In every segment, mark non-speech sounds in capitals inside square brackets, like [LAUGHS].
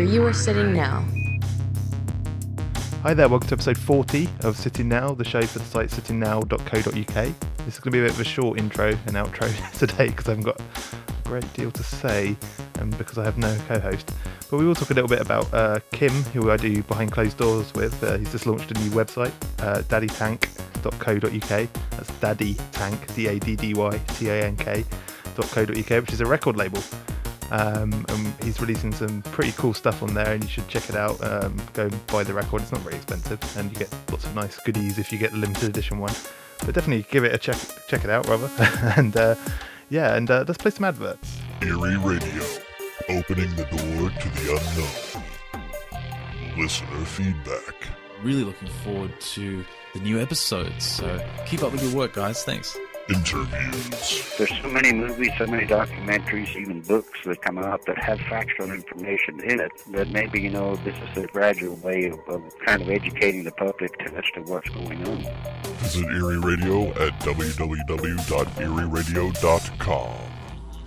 where you are sitting now. Hi there, welcome to episode 40 of Sitting Now, the show for the site sittingnow.co.uk. This is going to be a bit of a short intro and outro [LAUGHS] today because I haven't got a great deal to say and because I have no co host. But we will talk a little bit about uh, Kim, who I do behind closed doors with. Uh, he's just launched a new website, uh, daddytank.co.uk. That's Daddy Tank, D A D D Y T A N K.co.uk, which is a record label. Um, and he's releasing some pretty cool stuff on there, and you should check it out. Um, go buy the record; it's not very expensive, and you get lots of nice goodies if you get the limited edition one. But definitely give it a check, check it out, rather. [LAUGHS] and uh, yeah, and uh, let's play some adverts. Erie Radio, opening the door to the unknown. Listener feedback. Really looking forward to the new episodes. So keep up with your work, guys. Thanks. Interviews. There's so many movies, so many documentaries, even books that come out that have factual information in it that maybe, you know, this is a gradual way of, of kind of educating the public as to what's going on. Visit Erie Radio at www.erieradio.com.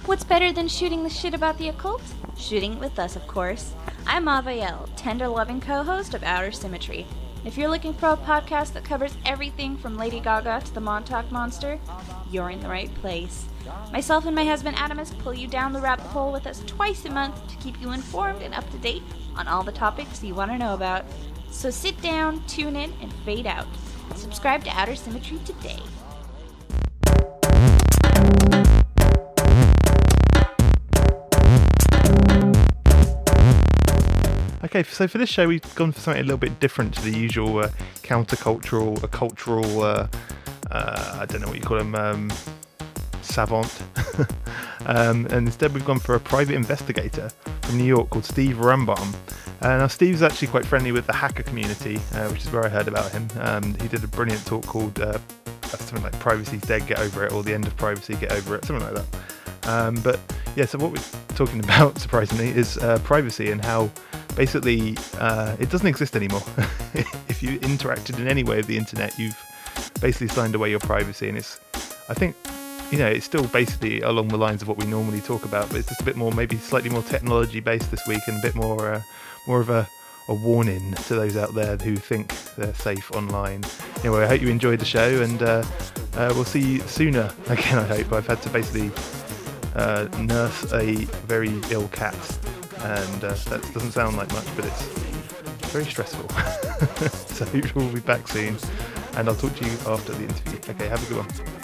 What's better than shooting the shit about the occult? Shooting it with us, of course. I'm Avael, tender loving co host of Outer Symmetry. If you're looking for a podcast that covers everything from Lady Gaga to the Montauk Monster, you're in the right place. Myself and my husband Adamus pull you down the rabbit hole with us twice a month to keep you informed and up to date on all the topics you want to know about. So sit down, tune in, and fade out. Subscribe to Outer Symmetry today. Okay, so for this show, we've gone for something a little bit different to the usual uh, countercultural, a cultural, uh, uh, I don't know what you call them, um, savant. [LAUGHS] um, and instead, we've gone for a private investigator from New York called Steve Rambam. Uh, now, Steve's actually quite friendly with the hacker community, uh, which is where I heard about him. Um, he did a brilliant talk called uh, something like Privacy's Dead, Get Over It, or The End of Privacy, Get Over It, something like that. Um, but yeah, so what we're talking about, [LAUGHS] surprisingly, is uh, privacy and how basically uh, it doesn't exist anymore. [LAUGHS] if you interacted in any way with the internet, you've basically signed away your privacy, and it's, I think, you know, it's still basically along the lines of what we normally talk about, but it's just a bit more, maybe slightly more technology based this week, and a bit more, uh, more of a, a warning to those out there who think they're safe online. Anyway, I hope you enjoyed the show, and uh, uh, we'll see you sooner [LAUGHS] again. I hope I've had to basically uh, nurse a very ill cat, and uh, that doesn't sound like much, but it's very stressful. [LAUGHS] so we'll be back soon, and I'll talk to you after the interview. Okay, have a good one.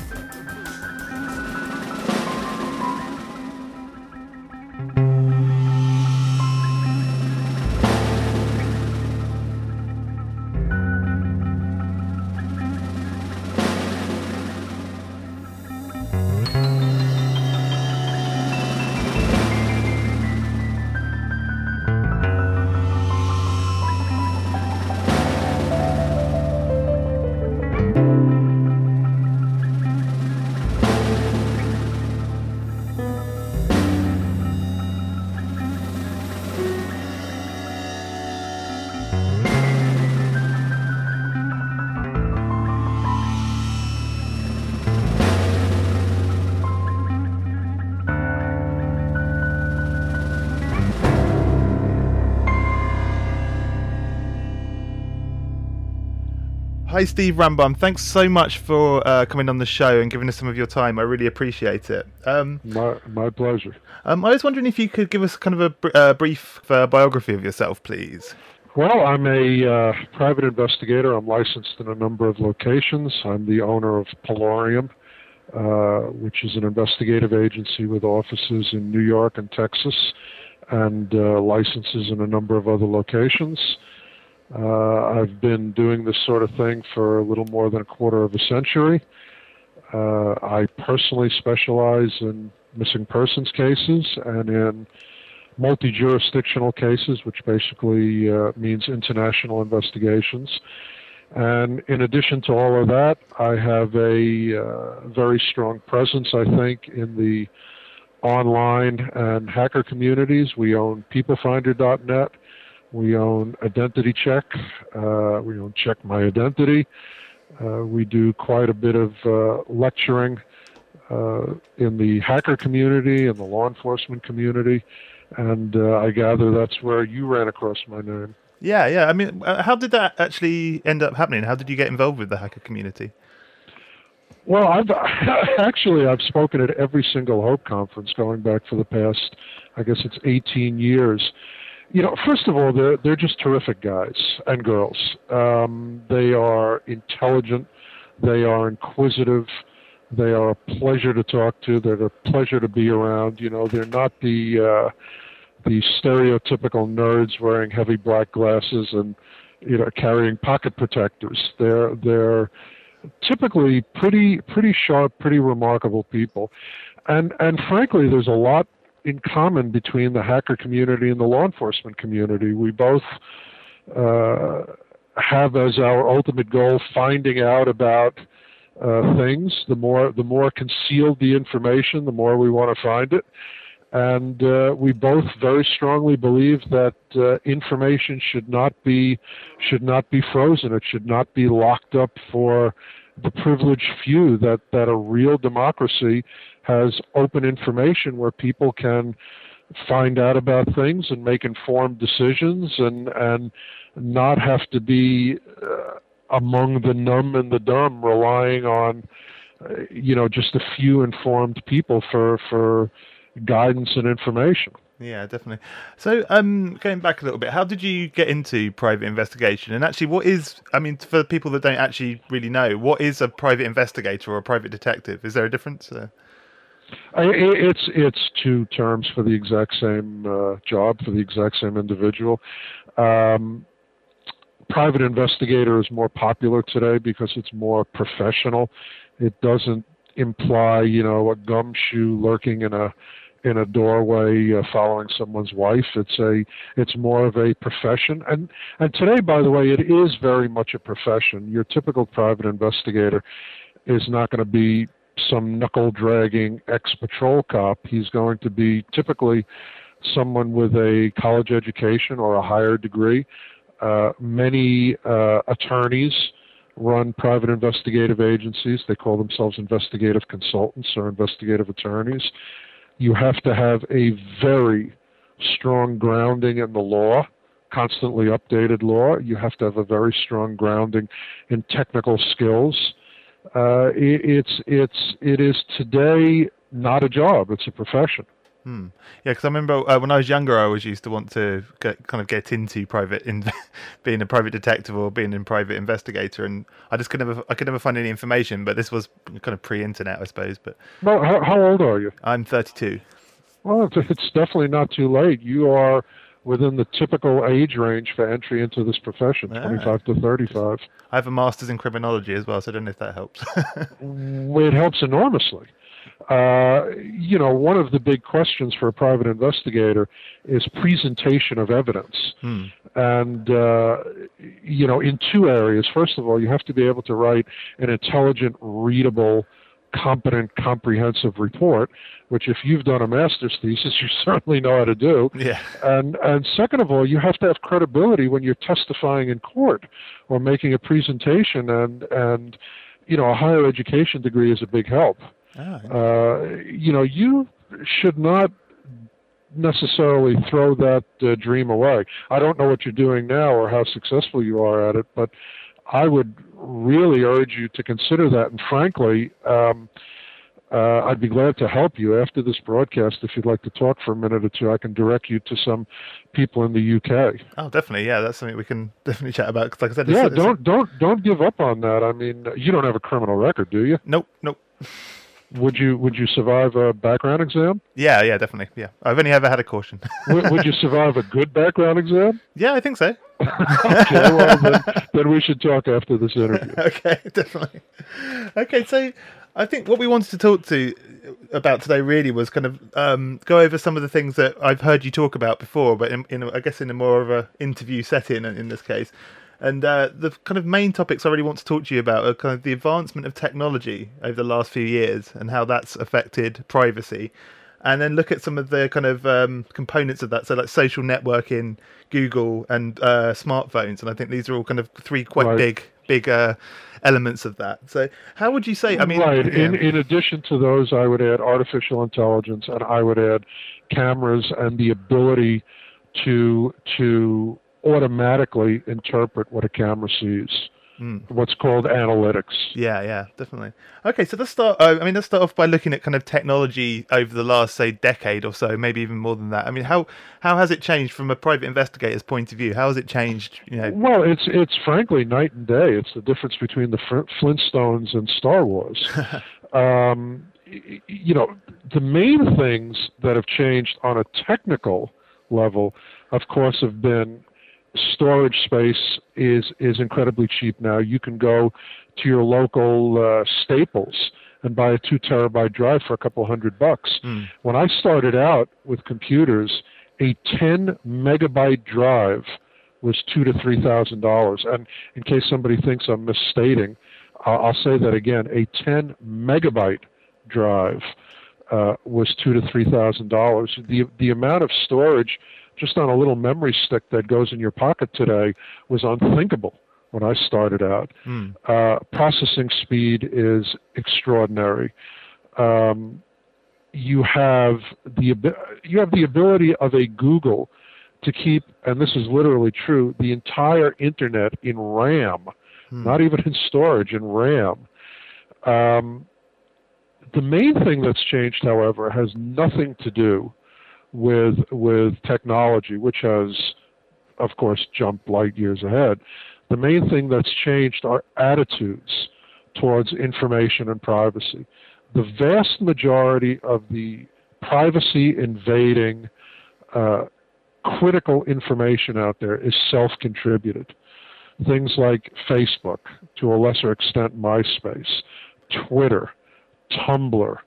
Hi, Steve Rambam. Thanks so much for uh, coming on the show and giving us some of your time. I really appreciate it. Um, My, my pleasure. um, I was wondering if you could give us kind of a br- uh, brief uh, biography of yourself, please. Well, I'm a uh, private investigator. I'm licensed in a number of locations. I'm the owner of Pallorium, uh, which is an investigative agency with offices in New York and Texas and uh, licenses in a number of other locations. Uh, I've been doing this sort of thing for a little more than a quarter of a century. Uh, I personally specialize in missing persons cases and in multi jurisdictional cases, which basically uh, means international investigations. And in addition to all of that, I have a uh, very strong presence, I think, in the online and hacker communities. We own peoplefinder.net. We own Identity Check. Uh, we own Check My Identity. Uh, we do quite a bit of uh, lecturing uh, in the hacker community and the law enforcement community. and uh, I gather that's where you ran across my name. Yeah, yeah. I mean, uh, how did that actually end up happening? How did you get involved with the hacker community? Well, I've [LAUGHS] actually I've spoken at every single Hope conference going back for the past, I guess it's 18 years. You know, first of all, they're they're just terrific guys and girls. Um, they are intelligent. They are inquisitive. They are a pleasure to talk to. They're a pleasure to be around. You know, they're not the uh, the stereotypical nerds wearing heavy black glasses and you know carrying pocket protectors. They're they're typically pretty pretty sharp, pretty remarkable people, and and frankly, there's a lot in common between the hacker community and the law enforcement community. We both uh, have as our ultimate goal finding out about uh, things. The more the more concealed the information, the more we want to find it. And uh, we both very strongly believe that uh, information should not be should not be frozen. It should not be locked up for the privileged few. That that a real democracy has open information where people can find out about things and make informed decisions and and not have to be uh, among the numb and the dumb, relying on uh, you know just a few informed people for for guidance and information. Yeah, definitely. So, um, going back a little bit, how did you get into private investigation? And actually, what is, I mean, for people that don't actually really know, what is a private investigator or a private detective? Is there a difference? It's it's two terms for the exact same uh, job for the exact same individual. Um, private investigator is more popular today because it's more professional. It doesn't imply, you know, a gumshoe lurking in a in a doorway uh, following someone's wife. It's a it's more of a profession, and and today, by the way, it is very much a profession. Your typical private investigator is not going to be some knuckle dragging ex patrol cop. He's going to be typically someone with a college education or a higher degree. Uh, many uh, attorneys run private investigative agencies. They call themselves investigative consultants or investigative attorneys. You have to have a very strong grounding in the law, constantly updated law. You have to have a very strong grounding in technical skills. Uh, it, it's it's it is today not a job; it's a profession. Hmm. Yeah, because I remember uh, when I was younger, I always used to want to get, kind of get into private, in, [LAUGHS] being a private detective or being a private investigator, and I just could never, I could never find any information. But this was kind of pre-internet, I suppose. But well, how, how old are you? I'm 32. Well, it's, it's definitely not too late. You are within the typical age range for entry into this profession, ah. 25 to 35. I have a master's in criminology as well, so I don't know if that helps. [LAUGHS] it helps enormously. Uh, you know, one of the big questions for a private investigator is presentation of evidence. Hmm. And, uh, you know, in two areas. First of all, you have to be able to write an intelligent, readable, competent, comprehensive report, which if you've done a master's thesis, you [LAUGHS] certainly know how to do. Yeah. And and second of all, you have to have credibility when you're testifying in court or making a presentation and and you know, a higher education degree is a big help. Oh, uh, you know, you should not necessarily throw that uh, dream away. I don't know what you're doing now or how successful you are at it, but I would really urge you to consider that. And frankly, um, uh, I'd be glad to help you after this broadcast. If you'd like to talk for a minute or two, I can direct you to some people in the UK. Oh, definitely, yeah, that's something we can [LAUGHS] definitely chat about. Cause like I said, yeah, don't don't don't give up on that. I mean, you don't have a criminal record, do you? Nope, nope. [LAUGHS] Would you would you survive a background exam? Yeah, yeah, definitely. Yeah, I've only ever had a caution. would, would, you survive a good background exam? [LAUGHS] Yeah, I think so. okay, well then, then we should talk after this interview. [LAUGHS] okay, definitely. Okay, so I think what we wanted to talk to about today really was kind of um, go over some of the things that I've heard you talk about before, but in, in I guess in a more of a interview setting in this case. And uh, the kind of main topics I really want to talk to you about are kind of the advancement of technology over the last few years and how that's affected privacy. And then look at some of the kind of um, components of that. So, like social networking, Google, and uh, smartphones. And I think these are all kind of three quite right. big, big uh, elements of that. So how would you say? I mean, right. yeah. In in addition to those, I would add artificial intelligence, and I would add cameras and the ability to to automatically interpret what a camera sees. Mm. What's called analytics. Yeah, yeah, definitely. Okay, so let's start. Uh, I mean, let's start off by looking at kind of technology over the last, say, decade or so, maybe even more than that. I mean, how how has it changed from a private investigator's point of view? How has it changed? You know, Well, it's it's frankly night and day. It's the difference between the Flintstones and Star Wars. [LAUGHS] um, you know, the main things that have changed on a technical level, of course, have been storage space is is incredibly cheap now. You can go to your local uh, Staples and buy a two terabyte drive for a couple hundred bucks. Mm. When I started out with computers, a 10 megabyte drive was two to three thousand dollars. And in case somebody thinks I'm misstating, I'll, I'll say that again: a 10 megabyte drive uh, was two to three thousand dollars. The the amount of storage just on a little memory stick that goes in your pocket today was unthinkable when I started out. Mm. Uh, processing speed is extraordinary. Um, you have the you have the ability of a Google to keep, and this is literally true, the entire internet in RAM, Hmm. not even in storage, in RAM. Um, the main thing that's changed, however, has nothing to do with with technology, which has, of course, jumped light years ahead. The main thing that's changed are attitudes towards information and privacy. The vast majority of the privacy invading uh, critical information out there is self contributed. Things like Facebook, to a lesser extent, MySpace, Twitter, Tumblr,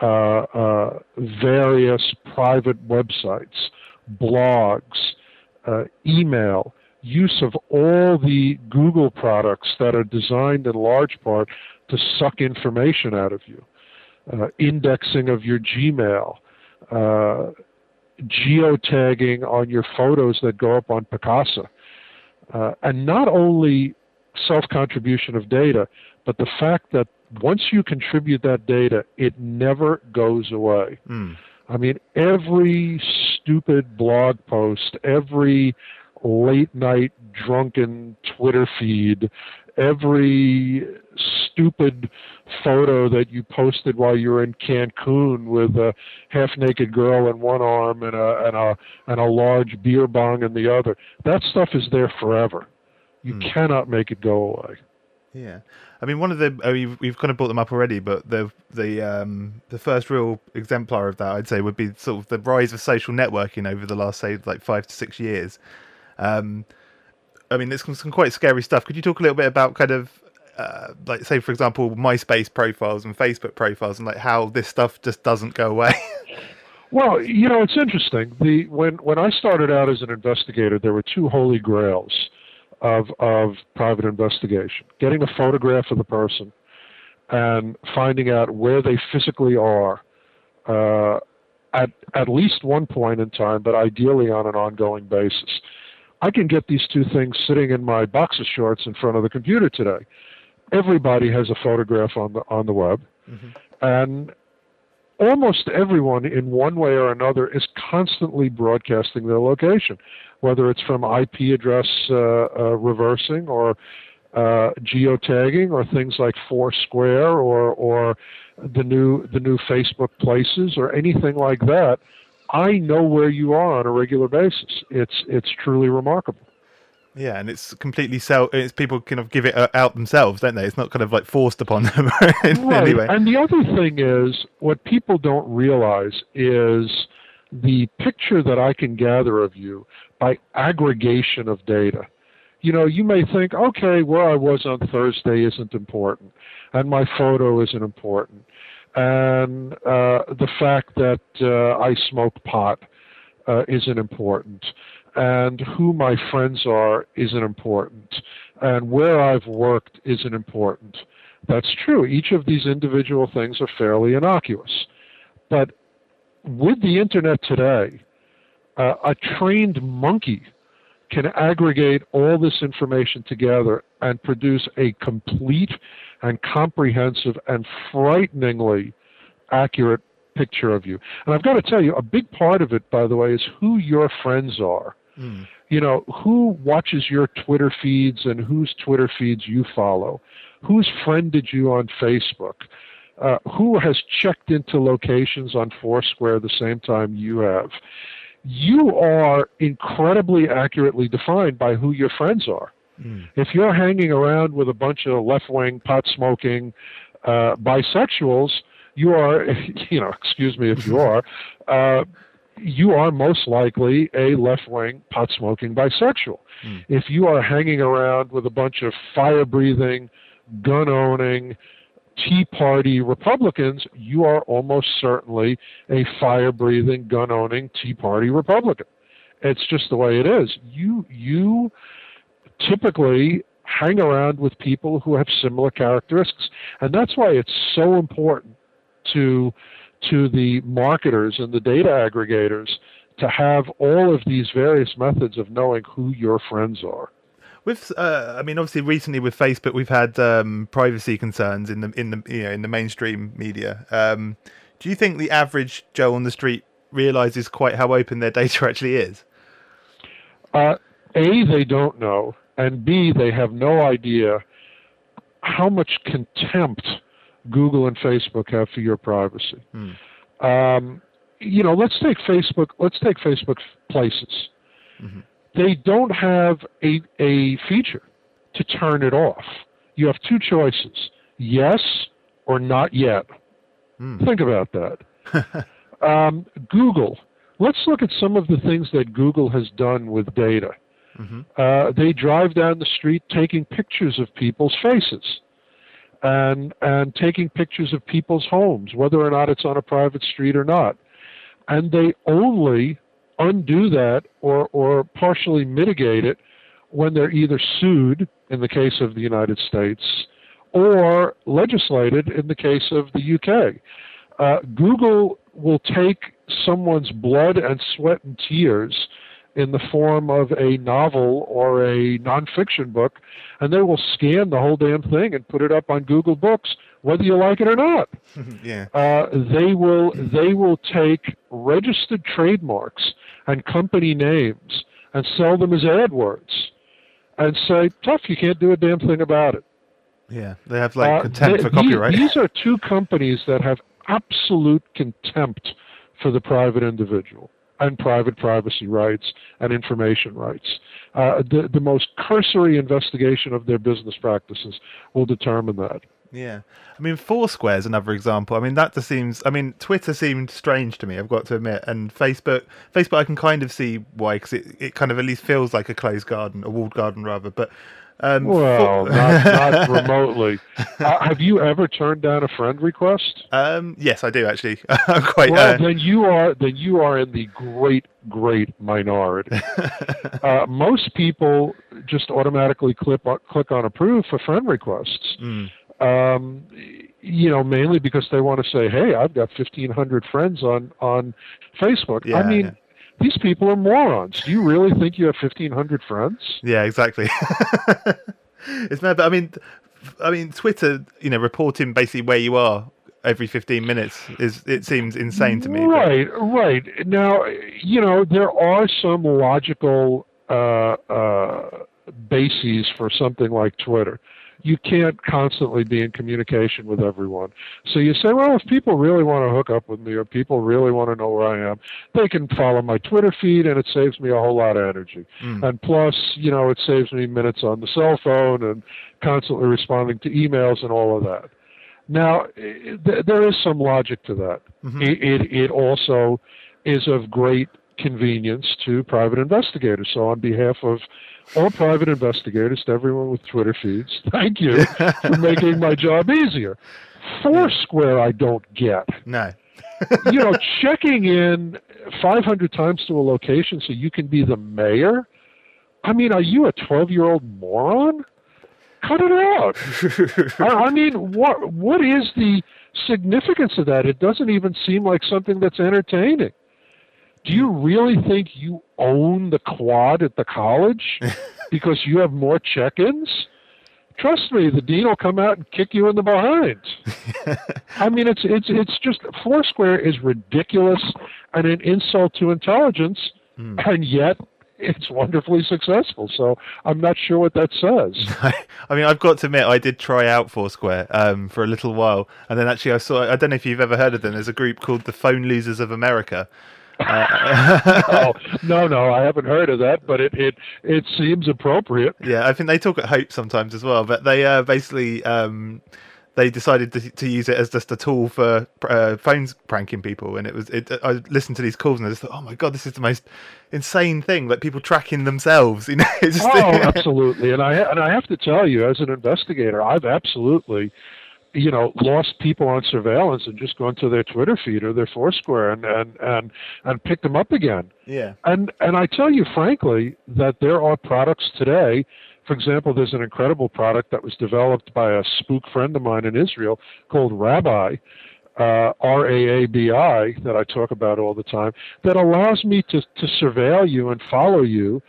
various private websites, blogs, uh, email, use of all the Google products that are designed in large part to suck information out of you, uh, indexing of your Gmail, uh, geotagging on your photos that go up on Picasa, uh, and not only self contribution of data, but the fact that once you contribute that data, it never goes away. Mm. I mean, every stupid blog post, every late night drunken Twitter feed, every stupid photo that you posted while you were in Cancun with a half naked girl in one arm and a and a and a large beer bong in the other. That stuff is there forever. You Hmm. cannot make it go away. Yeah, I mean, one of the we've kind of brought them up already, but the the um the first real exemplar of that, I'd say, would be sort of the rise of social networking over the last say like five to six years. Um, I mean, it's some, some quite scary stuff. Could you talk a little bit about kind of uh, like say, for example, MySpace profiles and Facebook profiles, and like how this stuff just doesn't go away? [LAUGHS] Well, you know, it's interesting. The when when I started out as an investigator, there were two holy grails of of private investigation: getting a photograph of the person and finding out where they physically are uh, at at least one point in time, but ideally on an ongoing basis. I can get these two things sitting in my boxer shorts in front of the computer today. Everybody has a photograph on the on the web, and almost everyone in one way or another is constantly broadcasting their location, whether it's from IP address uh, uh, reversing or uh, geotagging or things like Foursquare or or the new the new Facebook Places or anything like that. I know where you are on a regular basis. It's it's truly remarkable. Yeah, and it's completely self. It's people kind of give it uh, out themselves, don't they? It's not kind of like forced upon [LAUGHS] them Right. any way. And the other thing is, what people don't realize is the picture that I can gather of you by aggregation of data. You know, you may think, okay, where I was on Thursday isn't important, and my photo isn't important, and uh, the fact that uh, I smoke pot uh, isn't important, and who my friends are isn't important, and where I've worked isn't important. That's true. Each of these individual things are fairly innocuous. But with the internet today, uh, a trained monkey can aggregate all this information together and produce a complete and comprehensive and frighteningly accurate picture of you. And I've got to tell you, a big part of it, by the way, is who your friends are. Mm. You know, who watches your Twitter feeds and whose Twitter feeds you follow, who's friended you on Facebook, uh, who has checked into locations on Foursquare the same time you have. You are incredibly accurately defined by who your friends are. Mm. If you're hanging around with a bunch of left wing, pot smoking uh, bisexuals, you are, [LAUGHS] you know, excuse me if you are, uh, you are most likely a left wing, pot smoking bisexual. Mm. If you are hanging around with a bunch of fire breathing, gun owning, Tea Party Republicans, you are almost certainly a fire breathing, gun owning Tea Party Republican. It's just the way it is. You you typically hang around with people who have similar characteristics, and that's why it's so important to to the marketers and the data aggregators to have all of these various methods of knowing who your friends are. With, uh, I mean, obviously, recently with Facebook, we've had um, privacy concerns in the in the you know in the mainstream media. Um, do you think the average Joe on the street realizes quite how open their [LAUGHS] data actually is? Uh, a, they don't know, and B, they have no idea how much contempt Google and Facebook have for your privacy. Hmm. Um, you know, let's take Facebook. Let's take Facebook Places. Mhm. They don't have a a feature to turn it off. You have two choices: yes or not yet. Hmm. Think about that. [LAUGHS] um, Google. Let's look at some of the things that Google has done with data. Mhm. Uh, they drive down the street taking pictures of people's faces and and taking pictures of people's homes, whether or not it's on a private street or not. And they only undo that or, or partially mitigate it when they're either sued in the case of the United States or legislated in the case of the UK. Uh, Google will take someone's blood and sweat and tears in the form of a novel or a nonfiction book, and they will scan the whole damn thing and put it up on Google Books, whether you like it or not. [LAUGHS] yeah. Uh, they will they will take registered trademarks and company names and sell them as AdWords, and say, "Tough, you can't do a damn thing about it." Yeah. They have like Uh, contempt they- for these- copyright. These are two companies that have absolute contempt for the private individual and private privacy rights and information rights. Uh, the, the most cursory investigation of their business practices will determine that. Yeah, I mean, Foursquare is another example. I mean, that just seems. I mean, Twitter seemed strange to me. I've got to admit, and Facebook, Facebook, I can kind of see why because it, it kind of at least feels like a closed garden, a walled garden rather. But um, Well, not, not [LAUGHS] remotely. Uh, have you ever turned down a friend request? um, yes, I do actually. [LAUGHS] I'm quite. Well, uh, then you are then you are in the great great minority. [LAUGHS] uh, most people just automatically click on, click on approve for friend requests. mm, Um, you know, mainly because they want to say, "Hey, I've got fifteen hundred friends on on Facebook." Yeah, I mean, yeah. These people are morons. Do you really think you have fifteen hundred friends? yeah, exactly. [LAUGHS] it's mad, but I mean, I mean, Twitter, you know, reporting basically where you are every 15 minutes is it seems insane to me. but- Right, right. Now, you know, there are some logical uh, uh, bases for something like Twitter. You can't constantly be in communication with everyone. So you say, well, if people really want to hook up with me or people really want to know where I am, they can follow my Twitter feed and it saves me a whole lot of energy. Mm. And plus, you know, it saves me minutes on the cell phone and constantly responding to emails and all of that. Now, th- there is some logic to that. Mhm. It, it, it also is of great convenience to private investigators. So, on behalf of all private investigators, to everyone with Twitter feeds, [LAUGHS] thank you for making my job easier. Foursquare, I don't get. No. [LAUGHS] You know, [LAUGHS] checking in 500 times to a location so you can be the mayor. I mean, are you a 12 year old moron? Cut it out. I, I mean, what what is the significance of that? It doesn't even seem like something that's entertaining. Do you really think you own the quad at the college [LAUGHS] because you have more check-ins? Trust me, the dean will come out and kick you in the behind. [LAUGHS] I mean, it's it's it's just Foursquare is ridiculous and an insult to intelligence, and yet it's wonderfully successful. So I'm not sure what that says. [LAUGHS] I mean, I've got to admit, I did try out Foursquare um, for a little while, and then actually I saw. I don't know if you've ever heard of them. There's a group called the Phone Losers of America. Oh, [LAUGHS] [LAUGHS] no, no, I haven't heard of that, but it it it seems appropriate. Yeah, I think they talk at Hope sometimes as well, but they uh, basically um, they decided to, to use it as just a tool for uh, phones pranking people, and it was. It, I listened to these calls and I just thought, oh my god, this is the most insane thing, like people tracking themselves. [LAUGHS] You know, it's just, oh, absolutely, and I and I have to tell you, as an investigator, I've absolutely you know, lost people on surveillance and just gone to their Twitter feed or their Foursquare and and and and picked them up again. Yeah. And and I tell you frankly that there are products today. For example, there's an incredible product that was developed by a spook friend of mine in Israel called Rabbi, uh, R A A B I, that I talk about all the time, that allows me to to surveil you and follow you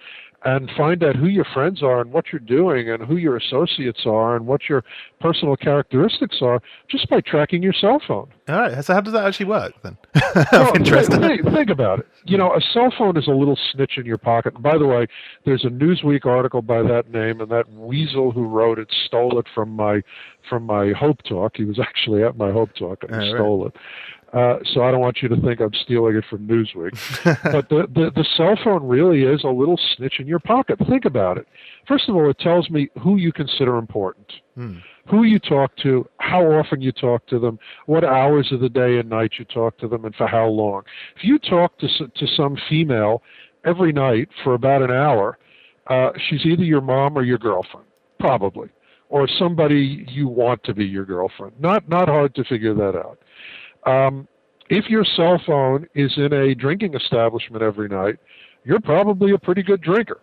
and find out who your friends are and what you're doing and who your associates are and what your personal characteristics are just by tracking your cell phone. All right. So how does that actually work then? [LAUGHS] well, think, think, about it. You know, a cell phone is a little snitch in your pocket. And by the way, there's a Newsweek article by that name, and that weasel who wrote it stole it from my from my Hope Talk. He was actually at my Hope Talk and he stole right. it. Uh, so I don't want you to think I'm stealing it from Newsweek. [LAUGHS] but the, the, the cell phone really is a little snitch in your pocket. Think about it. First of all, it tells me who you consider important, hmm. who you talk to, how often you talk to them, what hours of the day and night you talk to them, and for how long. If you talk to to some female every night for about an hour, uh, she's either your mom or your girlfriend, probably, or somebody you want to be your girlfriend. Not not hard to figure that out. Um, if your cell phone is in a drinking establishment every night, you're probably a pretty good drinker.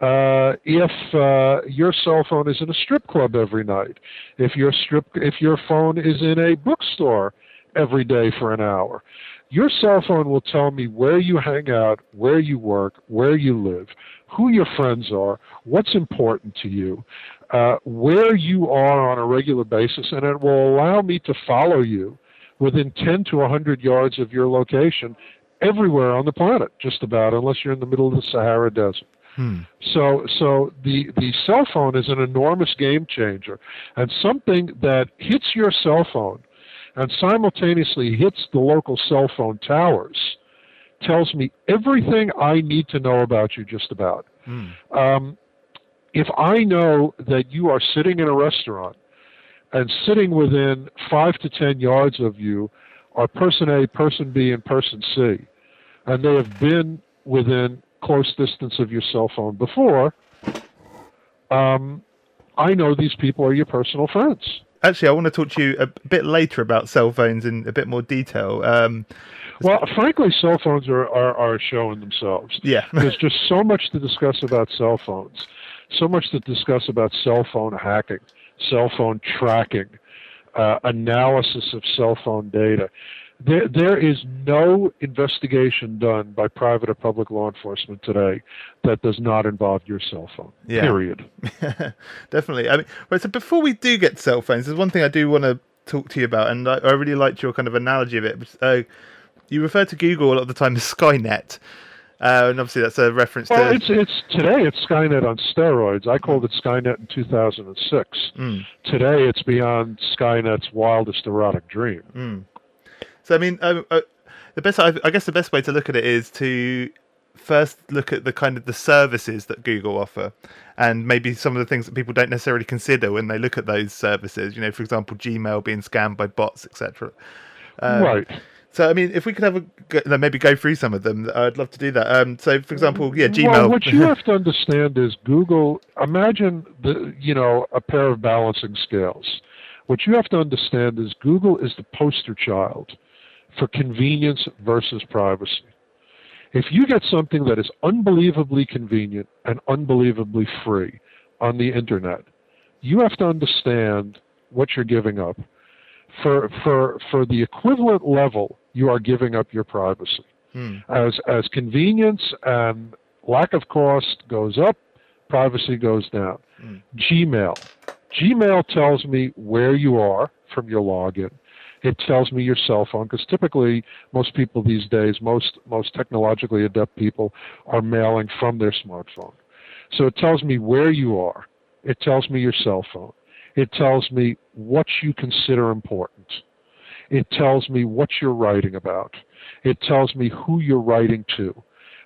Uh, if uh, your cell phone is in a strip club every night, if your strip, if your phone is in a bookstore every day for an hour, your cell phone will tell me where you hang out, where you work, where you live, who your friends are, what's important to you, uh, where you are on a regular basis, and it will allow me to follow you within 10 to 100 yards of your location everywhere on the planet, just about, unless you're in the middle of the Sahara Desert. Hmm. So, so the the cell phone is an enormous game changer, and something that hits your cell phone, and simultaneously hits the local cell phone towers, tells me everything I need to know about you. Just about. Hmm. Um, if I know that you are sitting in a restaurant and sitting within five to ten yards of you are person A, person B, and person C, and they have been within close distance of your cell phone before, um, I know these people are your personal friends. Actually, I want to talk to you a bit later about cell phones in a bit more detail. Um, well, frankly, cell phones are, are, are showing themselves. Yeah. [LAUGHS] There's just so much to discuss about cell phones, so much to discuss about cell phone hacking cell phone tracking, uh, analysis of cell phone data. There, there is no investigation done by private or public law enforcement today that does not involve your cell phone. Yeah. Period. [LAUGHS] Definitely. I mean, right, so before we do get cell phones, there's one thing I do want to talk to you about, and I, I really liked your kind of analogy of it. Uh, you refer to Google a lot of the time as Skynet. Uh, and obviously, that's a reference well, to. it's it's today. It's Skynet on steroids. I called it Skynet in 2006. Mm. Today, it's beyond Skynet's wildest erotic dream. Mm. So, I mean, um, uh, the best. I, I guess the best way to look at it is to first look at the kind of the services that Google offer, and maybe some of the things that people don't necessarily consider when they look at those services. You know, for example, Gmail being scammed by bots, etc. Um, right. So, I mean, if we could have a maybe go through some of them, I'd love to do that. Um, so, for example, yeah, Gmail. Well, what you have to understand is Google. Imagine the you know a pair of balancing scales. What you have to understand is Google is the poster child for convenience versus privacy. If you get something that is unbelievably convenient and unbelievably free on the internet, you have to understand what you're giving up. For for for the equivalent level you are giving up your privacy. Hmm. As as convenience and lack of cost goes up, privacy goes down. Hmm. Gmail. Gmail tells me where you are from your login. It tells me your cell phone because typically most people these days, most most technologically adept people, are mailing from their smartphone. So it tells me where you are. It tells me your cell phone. It tells me what you consider important. It tells me what you're writing about. It tells me who you're writing to.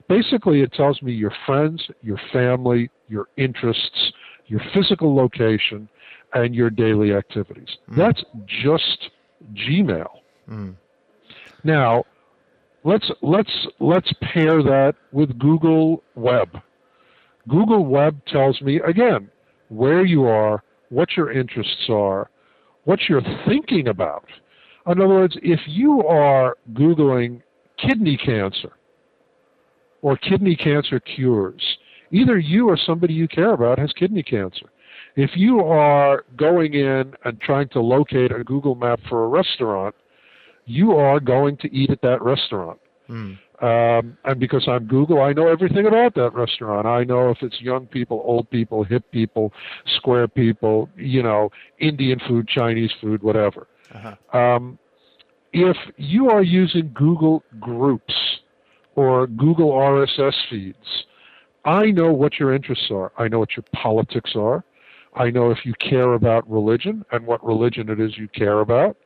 Basically, it tells me your friends, your family, your interests, your physical location, and your daily activities. Hmm. That's just Gmail. Hmm. Now, let's let's let's pair that with Google Web. Google Web tells me again where you are, what your interests are, what you're thinking about. In other words, if you are Googling kidney cancer or kidney cancer cures, either you or somebody you care about has kidney cancer. If you are going in and trying to locate a Google map for a restaurant, you are going to eat at that restaurant. Um, and because I'm Google, I know everything about that restaurant. I know if it's young people, old people, hip people, square people, you know, Indian food, Chinese food, whatever. Um, if you are using Google Groups or Google RSS feeds, I know what your interests are. I know what your politics are. I know if you care about religion and what religion it is you care about.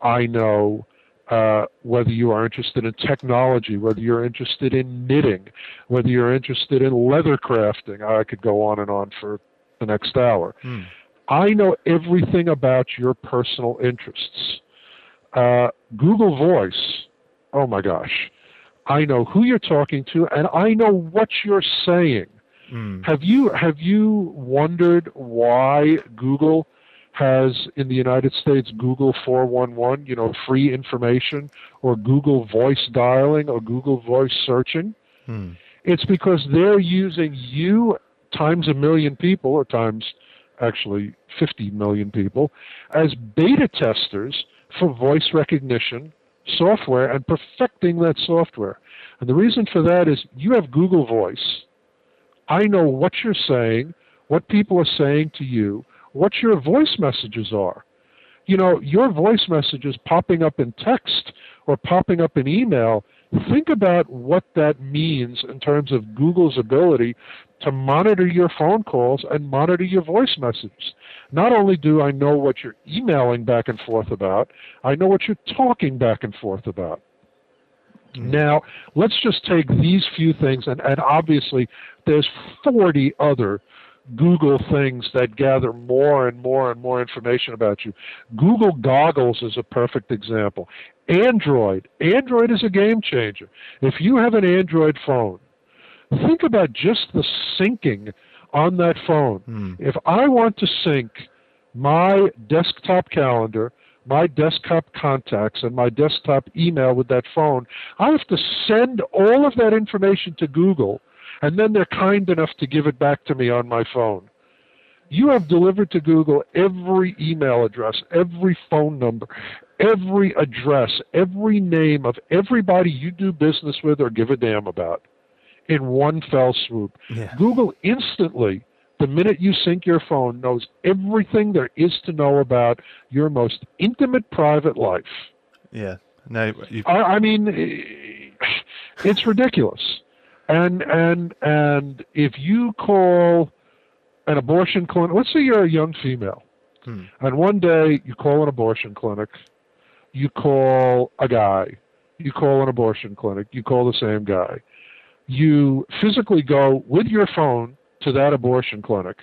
I know uh, whether you are interested in technology, whether you're interested in knitting, whether you're interested in leather crafting. I could go on and on for the next hour. I know everything about your personal interests. Uh, Google Voice, oh my gosh. I know who you're talking to and I know what you're saying. Have you have you wondered why Google has in the United States Google 411, you know, free information or Google voice dialing or Google voice searching? It's because they're using you times a million people or times actually 50 million people as beta testers for voice recognition software and perfecting that software. And the reason for that is you have Google Voice. I know what you're saying, what people are saying to you, what your voice messages are. You know, your voice messages popping up in text or popping up in email, think about what that means in terms of Google's ability to monitor your phone calls and monitor your voice messages. Not only do I know what you're emailing back and forth about, I know what you're talking back and forth about. Mm-hmm. Now, let's just take these few things, and, and obviously, there's 40 other Google things that gather more and more and more information about you. Google Goggles is a perfect example. Android. Android is a game changer. If you have an Android phone, think about just the syncing on that phone. Hmm. If I want to sync my desktop calendar, my desktop contacts, and my desktop email with that phone, I have to send all of that information to Google, and then they're kind enough to give it back to me on my phone. You have delivered to Google every email address, every phone number, every address, every name of everybody you do business with or give a damn about in one fell swoop. Yeah. Google instantly, the minute you sync your phone, knows everything there is to know about your most intimate private life. Yeah. No, you I, I mean, it's ridiculous. And and and if you call an abortion clinic, let's say you're a young female, hmm. and one day you call an abortion clinic, you call a guy, you call an abortion clinic, you call the same guy, you physically go with your phone to that abortion clinic,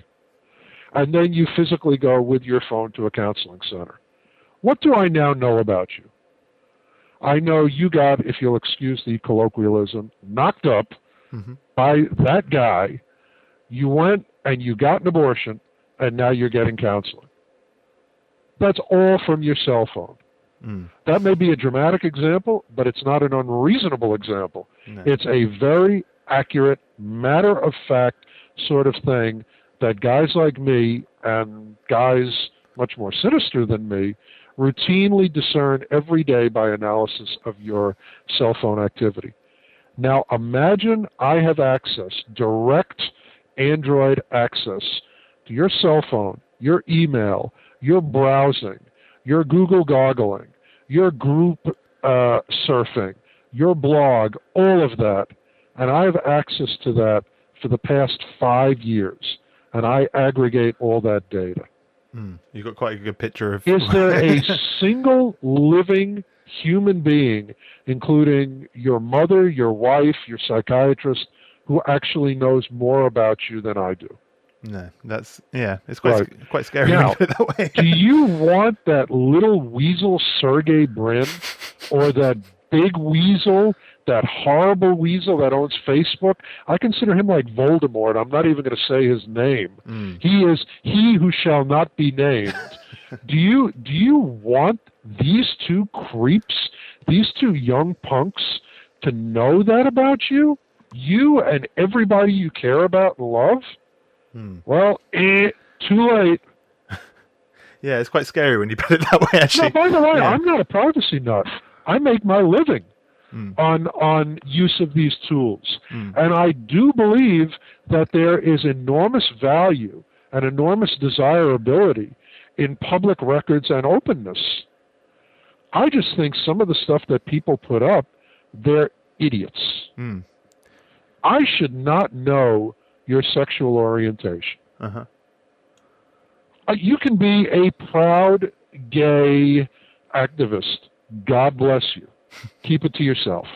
and then you physically go with your phone to a counseling center. What do I now know about you? I know you got, if you'll excuse the colloquialism, knocked up mm-hmm. by that guy. You went and you got an abortion, and now you're getting counseling. That's all from your cell phone. Mm. That may be a dramatic example, but it's not an unreasonable example. No. It's a very accurate, matter of fact sort of thing that guys like me and guys much more sinister than me routinely discern every day by analysis of your cell phone activity. Now imagine I have access, direct Android access to your cell phone, your email, your browsing, your Google goggling, your group uh, surfing, your blog, all of that, and I have access to that for the past five years, and I aggregate all that data. Mm. You've got quite a good picture of. Is there a [LAUGHS] single living human being, including your mother, your wife, your psychiatrist, who actually knows more about you than I do? No, that's yeah, it's quite Right. quite scary Now, when you put it that way. Do you want that little weasel Sergey Brin or that big weasel, that horrible weasel that owns Facebook? I consider him like Voldemort. I'm not even going to say his name. Mm. He is he who shall not be named. do you do you want these two creeps, these two young punks to know that about you? You and everybody you care about and love? Hmm. Well, eh, too late. [LAUGHS] Yeah, it's quite scary when you put it that way. Actually, No, by the way, Yeah. I'm not a privacy nut. I make my living Mm. on on use of these tools, Mm. and I do believe that there is enormous value and enormous desirability in public records and openness. I just think some of the stuff that people put up, they're idiots. Mm. I should not know your sexual orientation. Uh-huh. Uh, you can be a proud gay activist. God bless you. Keep it to yourself.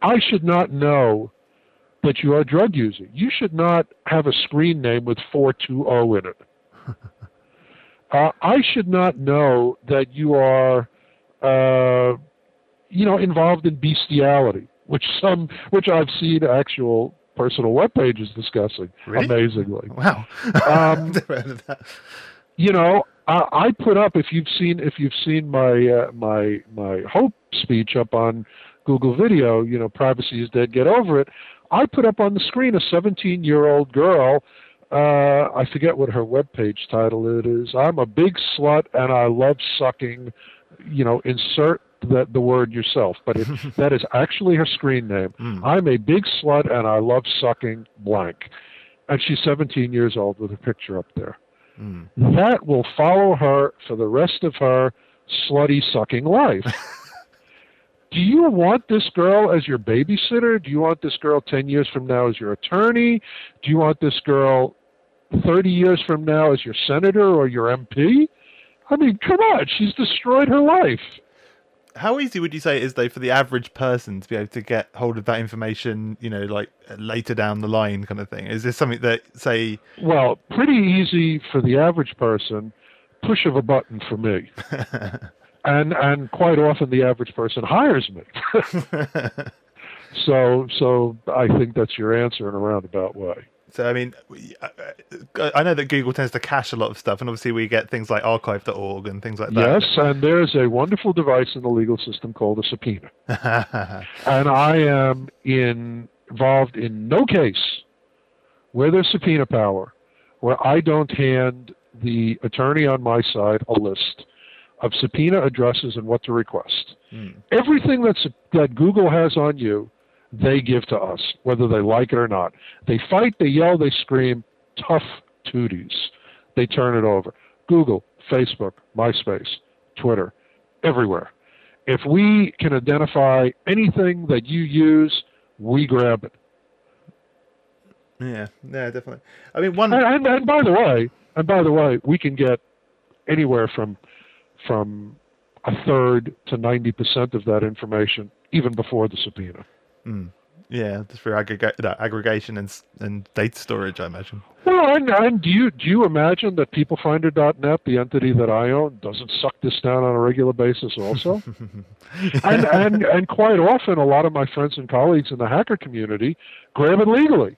I should not know that you are a drug user. You should not have a screen name with 420 in it. [LAUGHS] Uh, I should not know that you are, uh, you know, involved in bestiality, which some, which I've seen actual personal web pages discussing. Really? Amazingly, Wow. Um, [LAUGHS] Never heard of that. you know, I, I put up if you've seen if you've seen my uh, my my hope speech up on Google Video, you know, privacy is dead, get over it. I put up on the screen a 17 year old girl. Uh, I forget what her webpage title it is. I'm a big slut and I love sucking. You know, insert the the word yourself, but it, [LAUGHS] that is actually her screen name. Mm. I'm a big slut and I love sucking blank. And she's 17 years old with a picture up there Mm. that will follow her for the rest of her slutty sucking life. [LAUGHS] Do you want this girl as your babysitter? Do you want this girl 10 years from now as your attorney? Do you want this girl 30 years from now as your senator or your MP? I mean, come on, she's destroyed her life. How easy would you say it is, though, for the average person to be able to get hold of that information? You know, like later down the line, kind of thing. Is this something that, say, Well, pretty easy for the average person, push of a button for me. [LAUGHS] and and quite often the average person hires me. [LAUGHS] [LAUGHS] so so I think that's your answer in a roundabout way. So I mean, we- I- I know that Google tends to cache a lot of stuff, and obviously we get things like archive.org and things like that. Yes, and there's a wonderful device in the legal system called a subpoena. [LAUGHS] And I am in, involved in no case where there's subpoena power where I don't hand the attorney on my side a list of subpoena addresses and what to request. Hmm. Everything that's, that Google has on you, they give to us, whether they like it or not. They fight, they yell, they scream, tough tooties. They turn it over. Google, Facebook, MySpace, Twitter, everywhere. If we can identify anything that you use, we grab it. yeah, yeah, definitely. I mean, one. And, and, and by the way, and by the way, we can get anywhere from from a third to ninety percent of that information even before the subpoena. Mm, yeah, just for aggrega- no, aggregation and and data storage, I imagine. Well, and, and do you do you imagine that PeopleFinder.net, the entity that I own, doesn't suck this down on a regular basis also? [LAUGHS] and, and and quite often, a lot of my friends and colleagues in the hacker community grab it legally.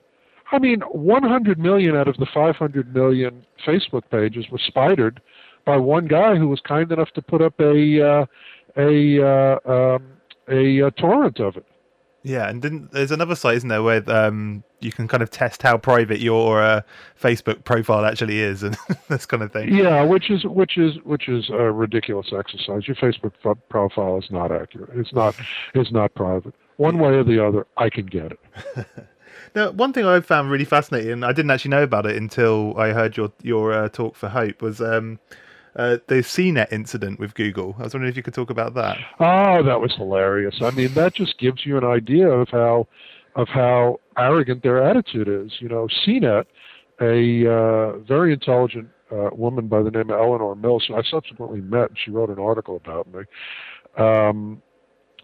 I mean, 100 million out of the 500 million Facebook pages were spidered by one guy who was kind enough to put up a uh, a uh, um, a, uh torrent of it. Yeah, and didn't there's another site, isn't there, where um you can kind of test how private your uh, Facebook profile actually is, and [LAUGHS] this kind of thing. Yeah, which is which is which is a ridiculous exercise. Your Facebook pro- profile is not accurate. It's not it's not private. One way or the other, I can get it. [LAUGHS] Now, one thing I found really fascinating, and I didn't actually know about it until I heard your your uh, talk for Hope, was um, uh, the CNET incident with Google. I was wondering if you could talk about that. Oh, that was hilarious. I mean, that just gives you an idea of how of how arrogant their attitude is. You know, CNET, a uh, very intelligent uh, woman by the name of Elinor Mills, who I subsequently met, and she wrote an article about me. Um,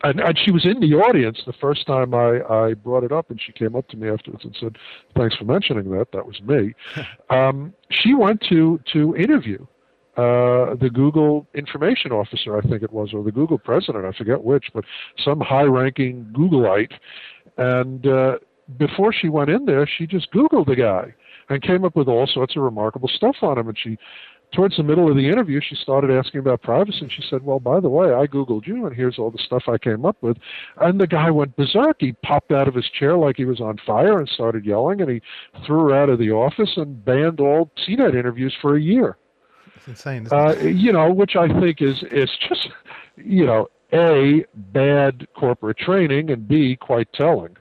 and, and she was in the audience the first time I, I brought it up, and she came up to me afterwards and said, "Thanks for mentioning that. That was me." [LAUGHS] um, she went to to interview uh, the Google information officer, I think it was, or the Google president, I forget which, but some high-ranking Googleite. And uh, before she went in there, she just Googled the guy and came up with all sorts of remarkable stuff on him. And she towards the middle of the interview, she started asking about privacy, and she said, "Well, by the way, I googled you, and here's all the stuff I came up with." And the guy went berserk. He popped out of his chair like he was on fire and started yelling, and he threw her out of the office and banned all CNET interviews for a year. It's insane. Uh, you know, which I think is is just, you know, a bad corporate training, and b quite telling.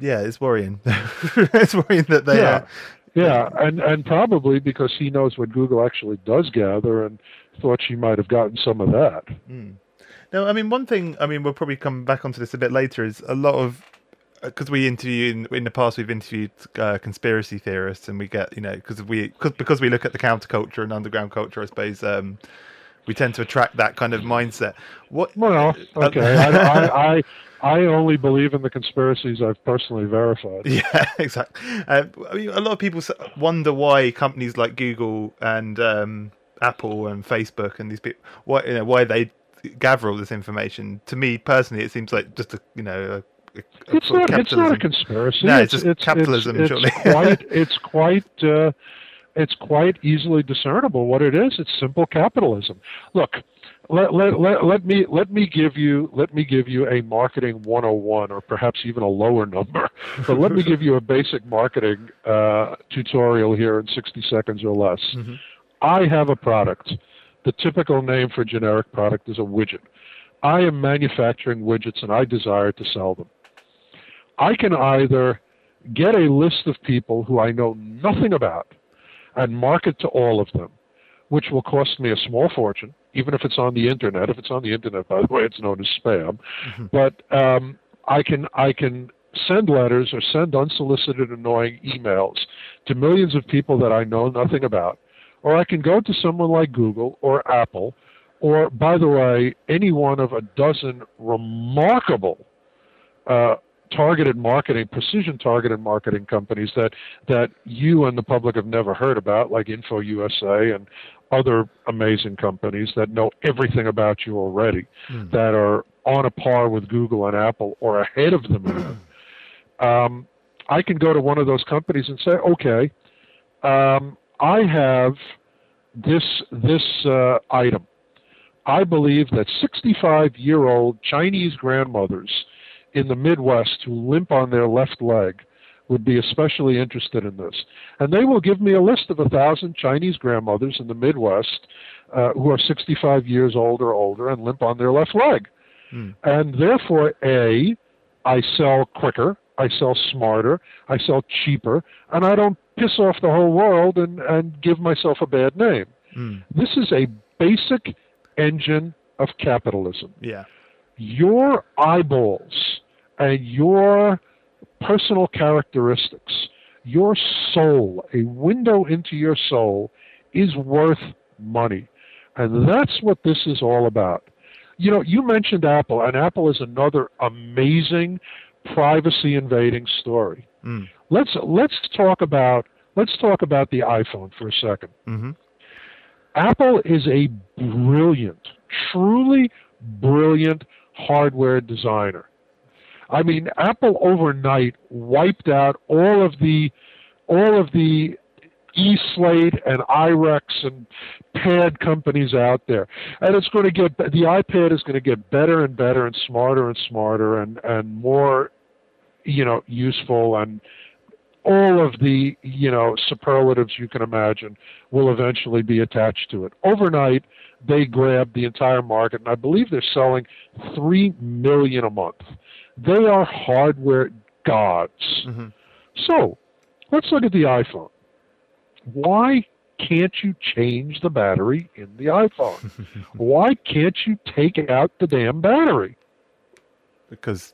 Yeah, it's worrying. [LAUGHS] it's worrying that they yeah. are Yeah, and and probably because he knows what Google actually does gather, and thought she might have gotten some of that. Mm. No, I mean one thing. I mean we'll probably come back onto this a bit later. Is a lot of because we interview in, in the past we've interviewed uh, conspiracy theorists and we get you know because we cause, because we look at the counterculture and underground culture. I suppose um, we tend to attract that kind of mindset. What? Well, okay. I, I, I I only believe in the conspiracies I've personally verified. [LAUGHS] Yeah, exactly. Uh, I mean, a lot of people wonder why companies like Google and um, Apple and Facebook and these people, why you know, why they gather all this information. To me personally, it seems like just a you know. A It's not. It's not a conspiracy. No, it's just capitalism, It's, surely. it's [LAUGHS] quite. It's quite. Uh, it's quite easily discernible what it is. It's simple capitalism. Look, let, let, let, let me let me give you let me give you a marketing 101 or perhaps even a lower number [LAUGHS] but let me give you a basic marketing uh, tutorial here in 60 seconds or less Mhm. i have a product the typical name for a generic product is a widget i am manufacturing widgets and i desire to sell them i can either get a list of people who i know nothing about and market to all of them which will cost me a small fortune, even if it's on the internet. If it's on the internet, by the way, it's known as spam. But um, I can I can send letters or send unsolicited annoying emails to millions of people that I know nothing about, or I can go to someone like Google or Apple, or by the way, any one of a dozen remarkable. Uh, targeted marketing, precision targeted marketing companies that that you and the public have never heard about, like Info USA and other amazing companies that know everything about you already, that are on a par with Google and Apple or ahead of them. [CLEARS THROAT] um, I can go to one of those companies and say, okay, um, I have this this uh, item. I believe that 65 year old Chinese grandmothers in the Midwest who limp on their left leg would be especially interested in this. And they will give me a list of a thousand Chinese grandmothers in the Midwest uh, who are 65 years old or older and limp on their left leg. And therefore, A, I sell quicker, I sell smarter, I sell cheaper, and I don't piss off the whole world and, and give myself a bad name. Mm. This is a basic engine of capitalism Yeah. Your eyeballs and your personal characteristics, your soul, a window into your soul, is worth money. And that's what this is all about. You know, you mentioned Apple, and Apple is another amazing privacy invading story. Mm. Let's let's talk about let's talk about the iPhone for a second. hmm Apple is a brilliant, truly brilliant hardware designer. I mean, Apple overnight wiped out all of the all of the eSlate and iRex and pad companies out there, and it's going to get the iPad is going to get better and better and smarter and smarter and and more, you know, useful and all of the you know superlatives you can imagine will eventually be attached to it. Overnight, they grabbed the entire market, and I believe they're selling three million a month. They are hardware gods. hmm So, let's look at the iPhone. Why can't you change the battery in the iPhone? [LAUGHS] Why can't you take out the damn battery? Because,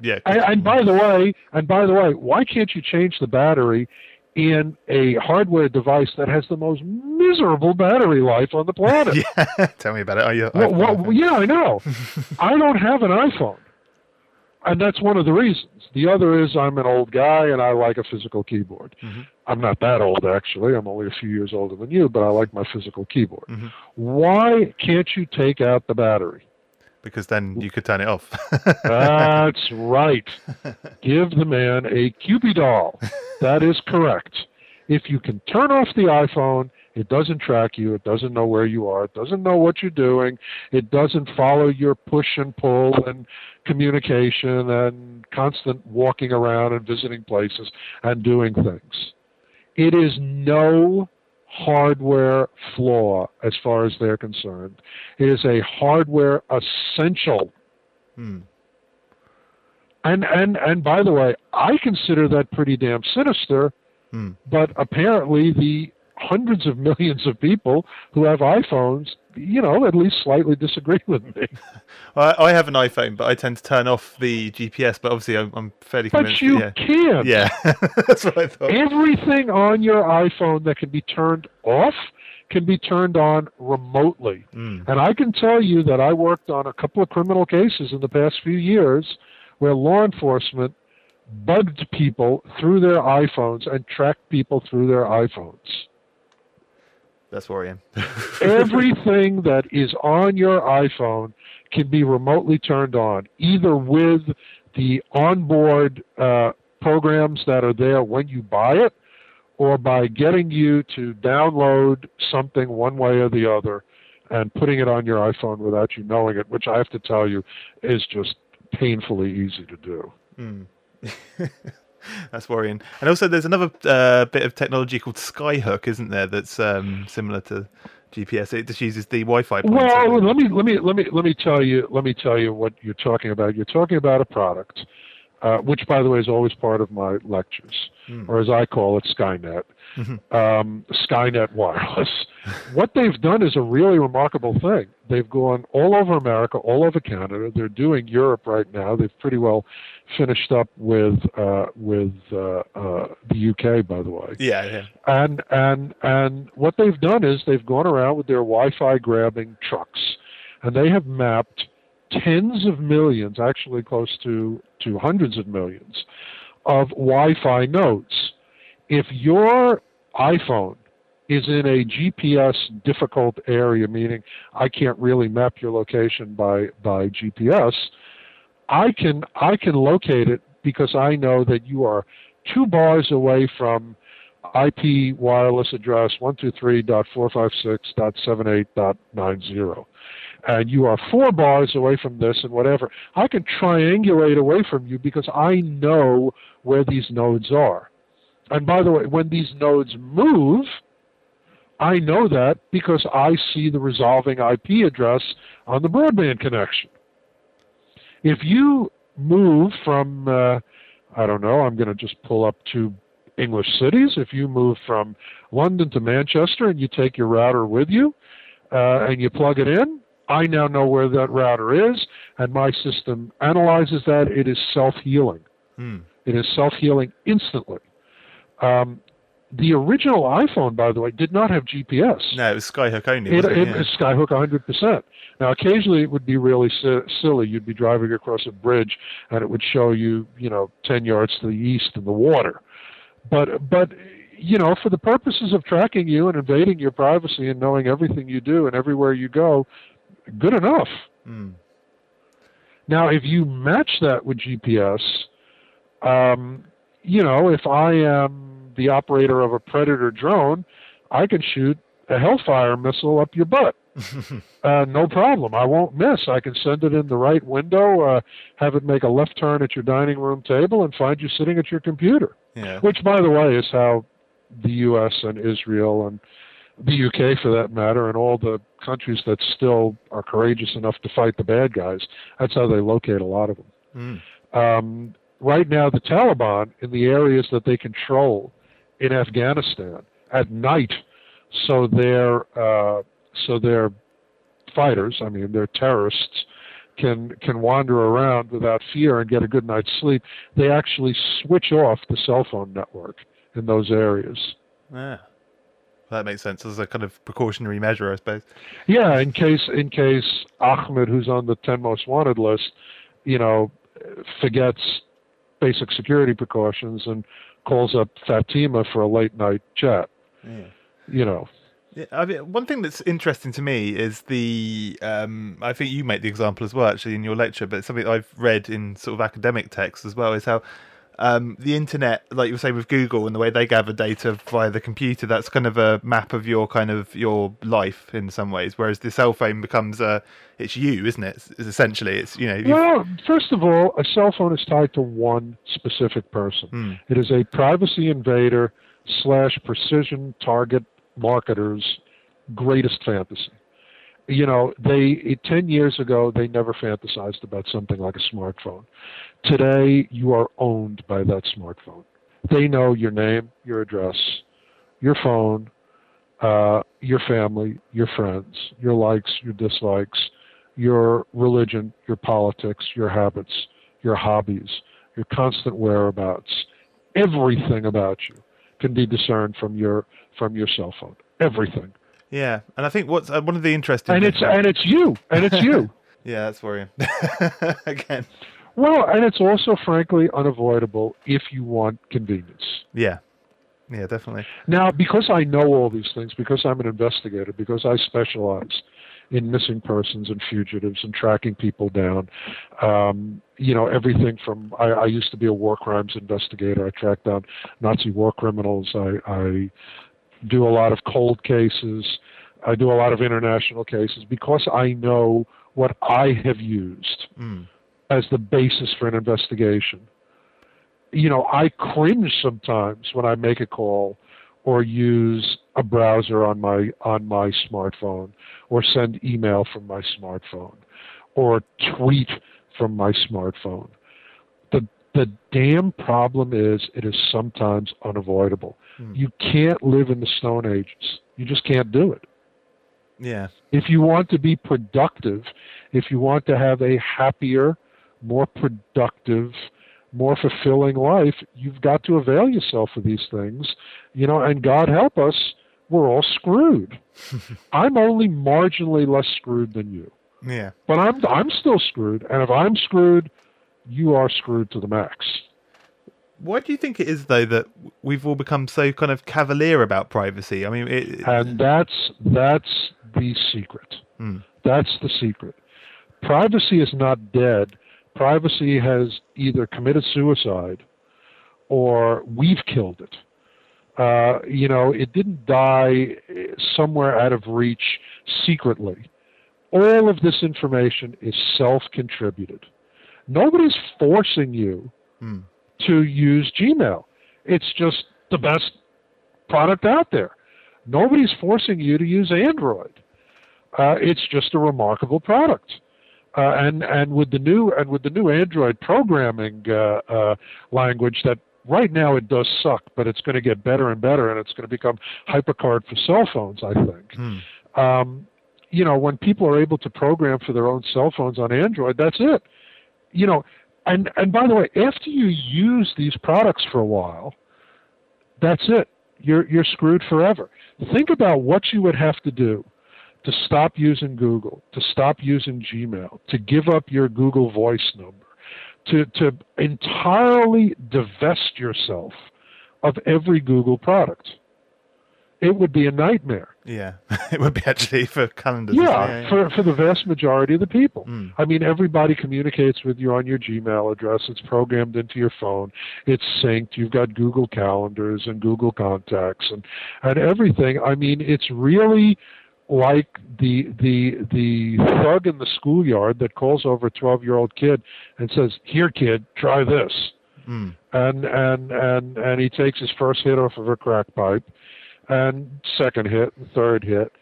yeah. And, and by the way, and by the way, why can't you change the battery in a hardware device that has the most miserable battery life on the planet? [LAUGHS] yeah. [LAUGHS] Tell me about it. Oh, yeah. Well, well, yeah, I know. [LAUGHS] I don't have an iPhone. And that's one of the reasons. The other is I'm an old guy and I like a physical keyboard. Mhm. I'm not that old, actually. I'm only a few years older than you, but I like my physical keyboard. Mhm. Why can't you take out the battery? Because then you could turn it off. That's [LAUGHS] right. Give the man a Kewpie doll. That is correct. If you can turn off the iPhone, it doesn't track you. It doesn't know where you are. It doesn't know what you're doing. It doesn't follow your push and pull and communication and constant walking around and visiting places and doing things. It is no hardware flaw as far as they're concerned. It is a hardware essential Hmm. and and and by the way, I consider that pretty damn sinister. Hmm. But apparently, the hundreds of millions of people who have iPhones, you know, at least slightly disagree with me. [LAUGHS] I, I have an iPhone, but I tend to turn off the GPS. But obviously, I'm, I'm fairly But convinced. you yeah, yeah, [LAUGHS] that's what I thought. Everything on your iPhone that can be turned off can be turned on remotely. Mm. And I can tell you that I worked on a couple of criminal cases in the past few years where law enforcement bugged people through their iPhones and tracked people through their iPhones. That's worrying. [LAUGHS] Everything that is on your iPhone can be remotely turned on, either with the onboard uh, programs that are there when you buy it, or by getting you to download something one way or the other and putting it on your iPhone without you knowing it, which I have to tell you is just painfully easy to do. Mm. [LAUGHS] [LAUGHS] that's worrying. And also, there's another uh, bit of technology called Skyhook, isn't there? That's um, similar to GPS. It just uses the Wi-Fi. points, Well, let me let me let me let me tell you let me tell you what you're talking about. You're talking about a product, uh, which, by the way, is always part of my lectures, Hmm. or as I call it, Skynet, um, Skynet Wireless. [LAUGHS] what they've done is a really remarkable thing. They've gone all over America, all over Canada. They're doing Europe right now. They've pretty well finished up with uh, with uh, uh, the UK, by the way yeah, yeah. and and and what they've done is they've gone around with their Wi-Fi grabbing trucks, and they have mapped tens of millions, actually close to to hundreds of millions, of Wi-Fi nodes. If your iPhone is in a GPS difficult area, meaning I can't really map your location by by GPS, I can I can locate it because I know that you are two bars away from IP wireless address 123.456.78.90. And you are four bars away from this and whatever. I can triangulate away from you because I know where these nodes are. And by the way, when these nodes move, I know that because I see the resolving IP address on the broadband connection. If you move from, uh, I don't know, I'm going to just pull up two English cities. If you move from London to Manchester and you take your router with you uh, and you plug it in, I now know where that router is, and my system analyzes that. It is self healing. Hmm. It is self healing instantly. Um, the original iPhone, by the way, did not have GPS. No, it was Skyhook only. It, it it? was Skyhook 100%. Now, occasionally it would be really si- silly. You'd be driving across a bridge, and it would show you, you know, 10 yards to the east in the water. But, but, you know, for the purposes of tracking you and invading your privacy and knowing everything you do and everywhere you go, good enough. Hmm. Now, if you match that with GPS, um, you know, if I am the operator of a Predator drone, I can shoot a Hellfire missile up your butt. [LAUGHS] uh, no problem. I won't miss. I can send it in the right window, uh, have it make a left turn at your dining room table, and find you sitting at your computer. yeah. Which, by the way, is how the U.S. and Israel and the U.K., for that matter, and all the countries that still are courageous enough to fight the bad guys, that's how they locate a lot of them. Hmm. Um, right now, the Taliban in the areas that they control in Afghanistan at night, so their uh, so their fighters, I mean, their terrorists, can can wander around without fear and get a good night's sleep. They actually switch off the cell phone network in those areas. Yeah. That makes sense as a kind of precautionary measure, I suppose. Yeah, in case in case Ahmed, who's on the ten most wanted list, you know, forgets basic security precautions and calls up Fatima for a late night chat. Yeah. You know. Yeah, I mean, one thing that's interesting to me is the. Um, I think you make the example as well, actually, in your lecture, but something I've read in sort of academic texts as well is how um, the internet, like you were saying with Google and the way they gather data via the computer, that's kind of a map of your kind of your life in some ways. Whereas the cell phone becomes a, it's you, isn't it? It's, essentially, it's you know. you've- Well, first of all, a cell phone is tied to one specific person. Hmm. It is a privacy invader slash precision target marketer's greatest fantasy. You know, they ten years ago they never fantasized about something like a smartphone. Today you are owned by that smartphone. They know your name, your address, your phone, uh, your family, your friends, your likes, your dislikes, your religion, your politics, your habits, your hobbies, your constant whereabouts. Everything about you can be discerned from your from your cell phone. Everything, Yeah, and I think what's uh, one of the interesting. and it's about- and it's you, and it's you. [LAUGHS] yeah, that's worrying. [LAUGHS] Again, Well, and it's also frankly unavoidable if you want convenience. yeah, yeah, definitely. Now, because I know all these things, because I'm an investigator, because I specialize in missing persons and fugitives and tracking people down, um, you know, everything from I, I used to be a war crimes investigator. I tracked down Nazi war criminals. I, I do a lot of cold cases. I do a lot of international cases because I know what I have used Mm. As the basis for an investigation. You know, I cringe sometimes when I make a call or use a browser on my on my smartphone or send email from my smartphone or tweet from my smartphone. The the damn problem is it is sometimes unavoidable. Hmm. You can't live in the stone ages. You just can't do it. Yeah, If you want to be productive, if you want to have a happier, more productive, more fulfilling life, you've got to avail yourself of these things. You know, and God help us, we're all screwed. [LAUGHS] I'm only marginally less screwed than you. yeah. But I'm I'm still screwed, and if I'm screwed, you are screwed to the max. Why do you think it is though that we've all become so kind of cavalier about privacy? I mean, it, And that's that's the secret. Hmm. That's the secret. Privacy is not dead. Privacy has either committed suicide or we've killed it. Uh, you know, it didn't die somewhere out of reach secretly. All of this information is self contributed. Nobody's forcing you Hmm. to use Gmail. It's just the best product out there. Nobody's forcing you to use Android. Uh, it's just a remarkable product. Uh, and and with the new and with the new Android programming uh, uh, language that right now it does suck, but it's going to get better and better, and it's going to become hypercard for cell phones. I think. Hmm. Um, you know, when people are able to program for their own cell phones on Android, that's it. You know, and and by the way, after you use these products for a while, that's it. You're you're screwed forever. Think about what you would have to do to stop using Google, to stop using Gmail, to give up your Google Voice number, to to entirely divest yourself of every Google product. It would be a nightmare. yeah, [LAUGHS] it would be actually for calendars. Yeah, for for the vast majority of the people. Mm. I mean, everybody communicates with you on your Gmail address. It's programmed into your phone. It's synced. You've got Google Calendars and Google Contacts and and everything. I mean, it's really like the the the thug in the schoolyard that calls over a 12 year old kid and says, "Here, kid, try this." Mm. and and and and he takes his first hit off of a crack pipe, and second hit, and third hit,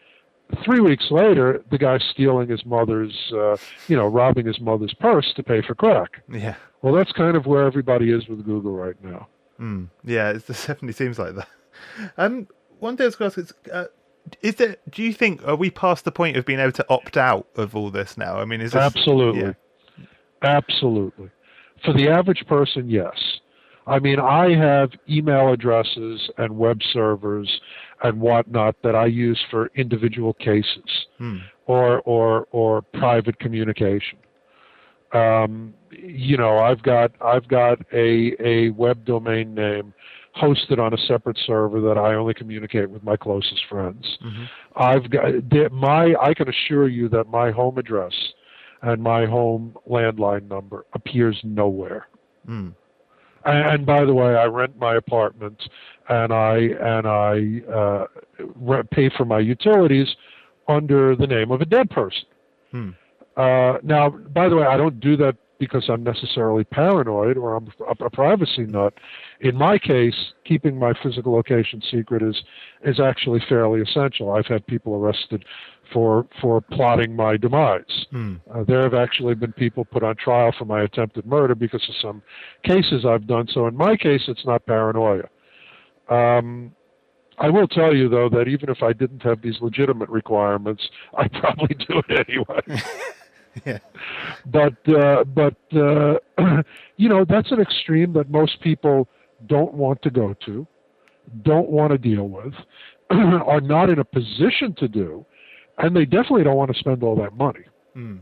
three weeks later, the guy's stealing his mother's, uh, you know, robbing his mother's purse to pay for crack. Yeah. Well, that's kind of where everybody is with Google right now. Mm, yeah, it [LAUGHS] definitely seems like that. Um, one thing I was going to ask is, uh, is there? Do you think are we past the point of being able to opt out of all this now? I mean, is this, absolutely, yeah. absolutely. For the average person, yes. I mean, I have email addresses and web servers and whatnot that I use for individual cases Hmm. or or or private communication. Um, you know, I've got I've got a a web domain name hosted on a separate server that I only communicate with my closest friends. Mhm. I've got my I can assure you that my home address and my home landline number appears nowhere. Hmm. And, and by the way, I rent my apartment and I and I uh, re- pay for my utilities under the name of a dead person. Hmm. Uh, now, by the way, I don't do that because I'm necessarily paranoid or I'm a, a privacy nut. In my case, keeping my physical location secret is is actually fairly essential. I've had people arrested for for plotting my demise. Hmm. Uh, there have actually been people put on trial for my attempted murder because of some cases I've done. So in my case, it's not paranoia. Um, I will tell you though that even if I didn't have these legitimate requirements, I'd [LAUGHS] probably do it anyway. [LAUGHS] Yeah. But uh, but uh, [CLEARS THROAT] you know that's an extreme that most people don't want to go to, don't want to deal with, [CLEARS THROAT] are not in a position to do, and they definitely don't want to spend all that money. Hmm.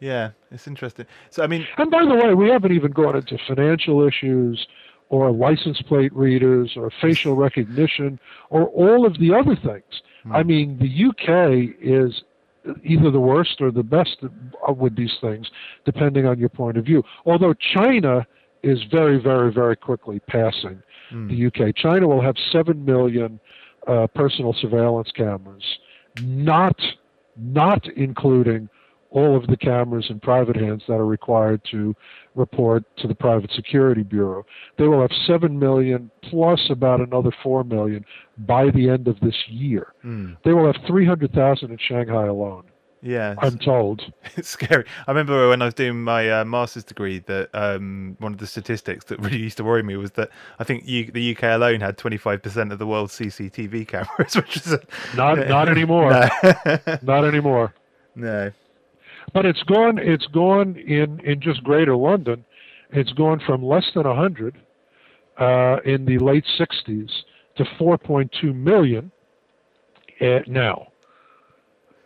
Yeah, it's interesting. So I mean, And by the way, we haven't even gone into financial issues or license plate readers or facial [LAUGHS] recognition or all of the other things. I mean, the UK is either the worst or the best with these things, depending on your point of view. Although China is very, very, very quickly passing the UK. China will have 7 million uh, personal surveillance cameras, not, not including all of the cameras in private hands that are required to report to the Private Security Bureau. They will have 7 million plus about another 4 million by the end of this year. hmm. They will have 300,000 in Shanghai alone, yeah, I'm told. [LAUGHS] it's scary. I remember when I was doing my uh, master's degree that um, one of the statistics that [LAUGHS] really used to worry me was that I think U- the UK alone had 25% of the world's CCTV [LAUGHS] cameras, which is a, Not, not anymore. No. Not anymore. no. But it's gone. It's gone in in just Greater London. It's gone from less than 100 uh, in the late 60s to 4.2 million uh, now.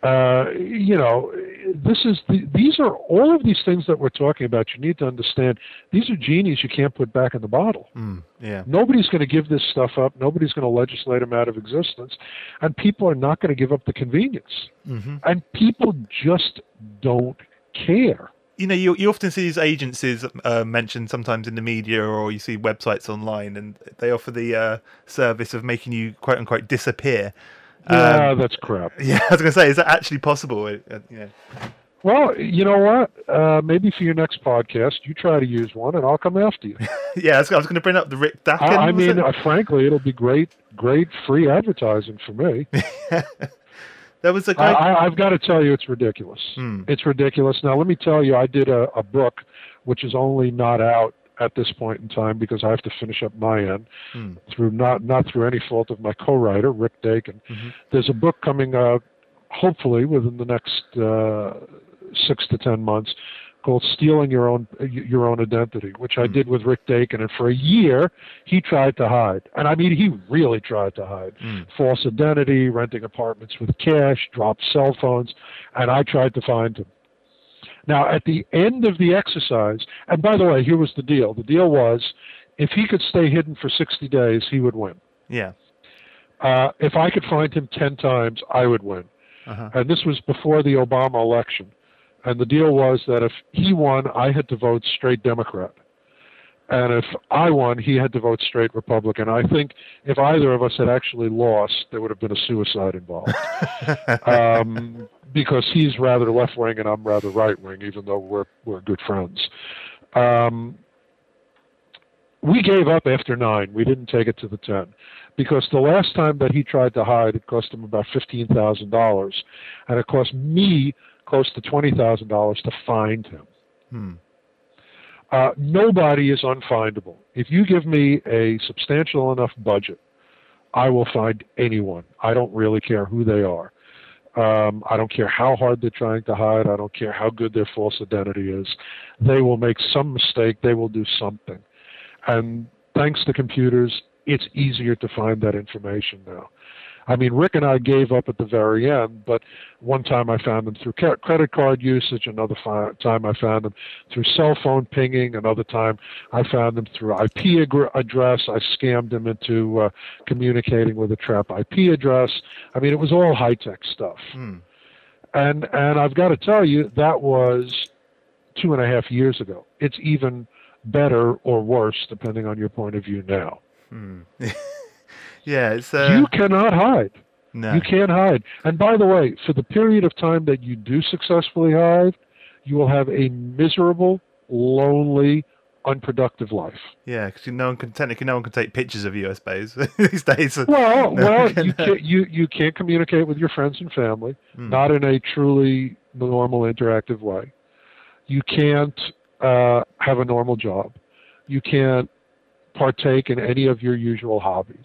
Uh, you know, this is the, these are all of these things that we're talking about. You need to understand these are genies you can't put back in the bottle. Hmm. Yeah. Nobody's going to give this stuff up. Nobody's going to legislate them out of existence, and people are not going to give up the convenience. hmm And people just don't care. you know, you, you often see these agencies uh, mentioned sometimes in the media or you see websites online and they offer the uh, service of making you quote unquote disappear. Yeah, Um, that's crap. [LAUGHS] yeah, I was going to say, is that actually possible? Uh, yeah. Well, you know what? Uh, maybe for your next podcast, you try to use one, and I'll come after you. [LAUGHS] yeah, I was, going to bring up the Rick Dakin. I, I mean, it? uh, frankly, it'll be great, great free advertising for me. [LAUGHS] that was a I, guy. I, I've got to tell you, it's ridiculous. Hmm. It's ridiculous. Now, let me tell you, I did a, a book which is only not out at this point in time because I have to finish up my end Hmm. through not not through any fault of my co-writer Rick Dakin. Mhm. There's a book coming out, hopefully within the next uh, six to ten months, called "Stealing Your Own Your Own Identity," which I did with Rick Dakin, and for a year he tried to hide, and I mean he really tried to hide Hmm. false identity, renting apartments with cash, dropped cell phones, and I tried to find him. Now, at the end of the exercise, and by the way, here was the deal. The deal was if he could stay hidden for 60 days, he would win. Yeah. Uh, if I could find him 10 times, I would win. Uh-huh. And this was before the Obama election. And the deal was that if he won, I had to vote straight Democrat. And if I won, he had to vote straight Republican. I think if either of us had actually lost, there would have been a suicide involved. [LAUGHS] um, because he's rather left wing and I'm rather right wing, even though we're we're good friends. Um, we gave up after nine. We didn't take it to the ten because the last time that he tried to hide, it cost him about fifteen thousand dollars, and it cost me close to twenty thousand dollars to find him. Uh, nobody is unfindable. If you give me a substantial enough budget, I will find anyone. I don't really care who they are. Um, I don't care how hard they're trying to hide. I don't care how good their false identity is. They will make some mistake. They will do something. And thanks to computers, it's easier to find that information now. I mean, Rick and I gave up at the very end, but one time I found them through credit card usage, another fi- time I found them through cell phone pinging, another time I found them through IP ag- address. I scammed them into uh, communicating with a trap IP address. I mean, it was all high tech stuff. Hmm. And and I've got to tell you, that was two and a half years ago. It's even better or worse, depending on your point of view now. Hmm. [LAUGHS] yeah, it's uh, You cannot hide. no. You can't hide. And by the way, for the period of time that you do successfully hide, you will have a miserable, lonely, unproductive life. Yeah, because no one can technically no one can take pictures of you, I suppose, [LAUGHS] these days. Well, No well, can, you uh, can't you, you can't communicate with your friends and family, Hmm. not in a truly normal interactive way. You can't uh, have a normal job. You can't partake in any of your usual hobbies.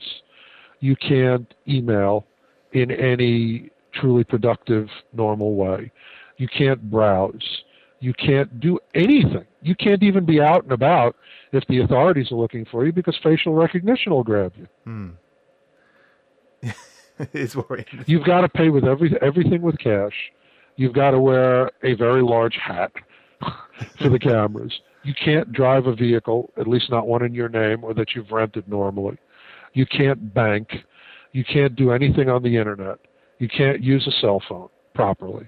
You can't email in any truly productive, normal way. You can't browse. You can't do anything. You can't even be out and about if the authorities are looking for you because facial recognition will grab you. Hmm. [LAUGHS] it's worrying. You've got to pay with every everything with cash. You've got to wear a very large hat [LAUGHS] for the cameras. You can't drive a vehicle, at least not one in your name or that you've rented normally. You can't bank. You can't do anything on the internet. You can't use a cell phone properly.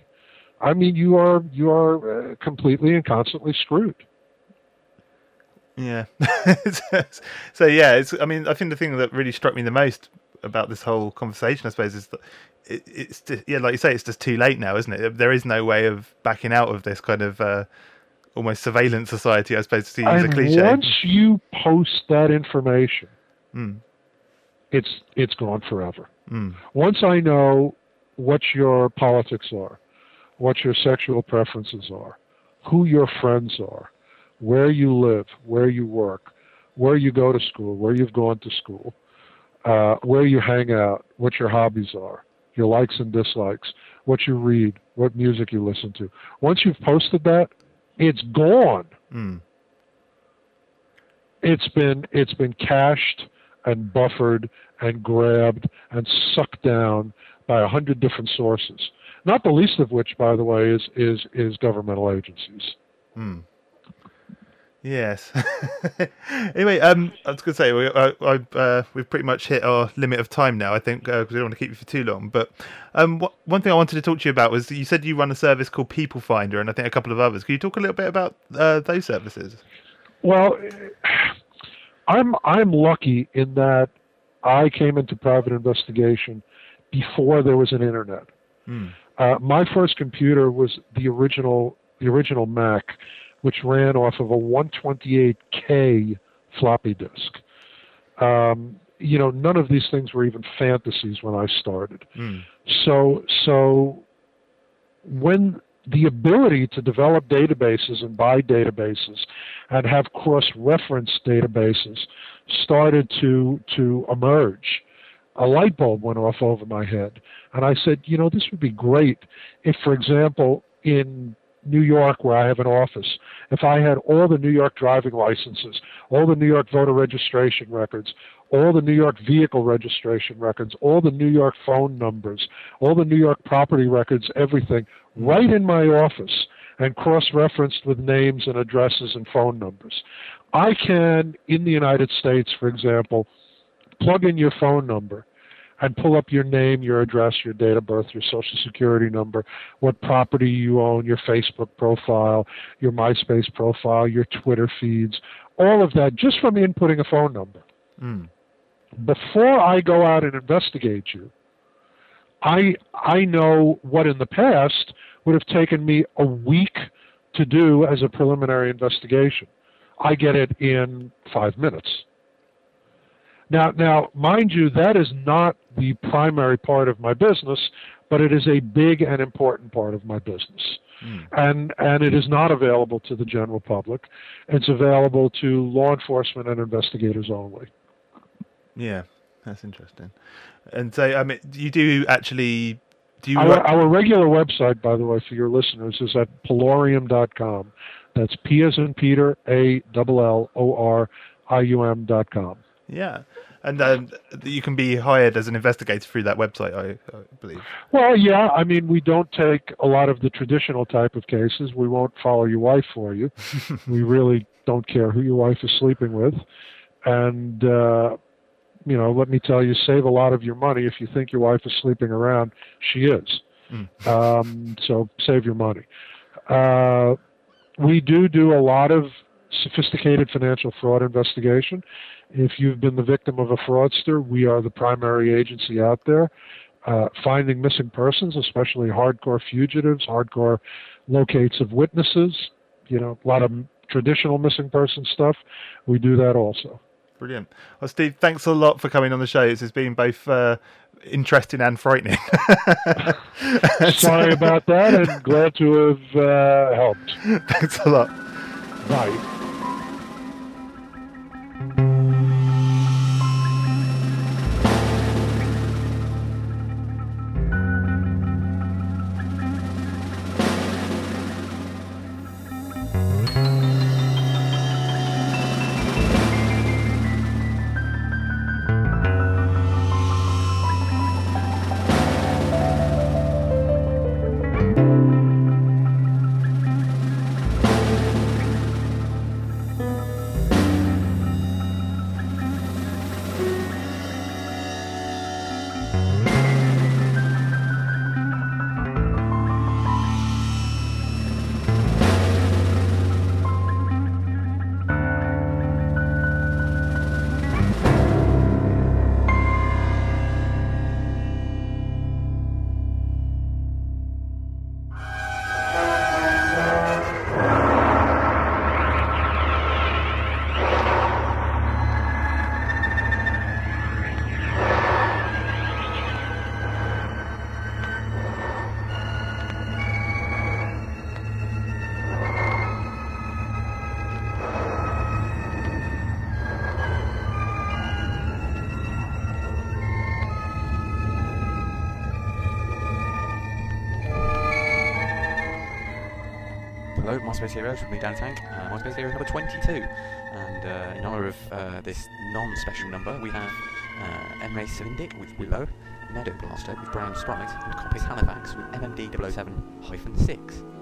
I mean, you are you are uh, completely and constantly screwed. Yeah. [LAUGHS] so yeah, it's. I mean, I think the thing that really struck me the most about this whole conversation, I suppose, is that it, it's just, yeah, like you say, it's just too late now, isn't it? There is no way of backing out of this kind of uh, almost surveillance society, I suppose, to use a cliche. once you post that information, Mm, it's it's gone forever. mm, Once I know what your politics are, what your sexual preferences are, who your friends are, where you live, where you work, where you go to school, where you've gone to school, uh, where you hang out, what your hobbies are, your likes and dislikes, what you read, what music you listen to. Once you've posted that, it's gone. mm. It's been it's been cached and buffered and grabbed and sucked down by a hundred different sources. Not the least of which, by the way, is is is governmental agencies. Hmm. Yes. [LAUGHS] anyway, um, I was going to say we, I, I, uh, we've pretty much hit our limit of time now. I think because we don't want to keep you for too long. But um, what, one thing I wanted to talk to you about was you said you run a service called People Finder, and I think a couple of others. Can you talk a little bit about uh, those services? Well, I'm I'm lucky in that I came into private investigation before there was an internet. Hmm. Uh, my first computer was the original the original Mac, which ran off of a 128K floppy disk. Um, you know, none of these things were even fantasies when I started. Hmm. So so when the ability to develop databases and buy databases and have cross-reference databases started to to emerge, a light bulb went off over my head, and I said, you know, this would be great if, for example, in New York, where I have an office, if I had all the New York driving licenses, all the New York voter registration records, all the New York vehicle registration records, all the New York phone numbers, all the New York property records, everything, right in my office and cross referenced with names and addresses and phone numbers. I can, in the United States, for example, plug in your phone number and pull up your name, your address, your date of birth, your social security number, what property you own, your Facebook profile, your MySpace profile, your Twitter feeds, all of that just from inputting a phone number. Hmm. Before I go out and investigate you, I I know what in the past would have taken me a week to do as a preliminary investigation. I get it in five minutes. Now, now, mind you, that is not the primary part of my business, but it is a big and important part of my business. Mm. And and it is not available to the general public. It's available to law enforcement and investigators only. Yeah, that's interesting. And so, I mean, you do actually do you Our, write- our regular website, by the way, for your listeners, is at pallorium.com. That's P as in Peter, A double L O R I U M dot com. yeah, and um, you can be hired as an investigator through that website, I, I believe. Well, yeah, I mean, we don't take a lot of the traditional type of cases. We won't follow your wife for you. [LAUGHS] we really don't care who your wife is sleeping with. And, uh, you know, let me tell you, save a lot of your money if you think your wife is sleeping around. She is. Mm. Um, so save your money. Uh, we do do a lot of sophisticated financial fraud investigation. If you've been the victim of a fraudster, we are the primary agency out there. Uh, finding missing persons, especially hardcore fugitives, hardcore locates of witnesses, you know, a lot of traditional missing person stuff. We do that also. Brilliant. Well, Steve, thanks a lot for coming on the show. This has been both uh, interesting and frightening. [LAUGHS] Sorry about that, and glad to have uh, helped. [LAUGHS] thanks a lot. Bye. Space Hero from Big Dan Tank. Uh, my Space Hero number 22. And uh, in honour of uh, this non-special number, we have uh, M.A. Savindic with Willow, Meadow Blaster with Brown Sprite, and Copies Halifax with MMD007-6.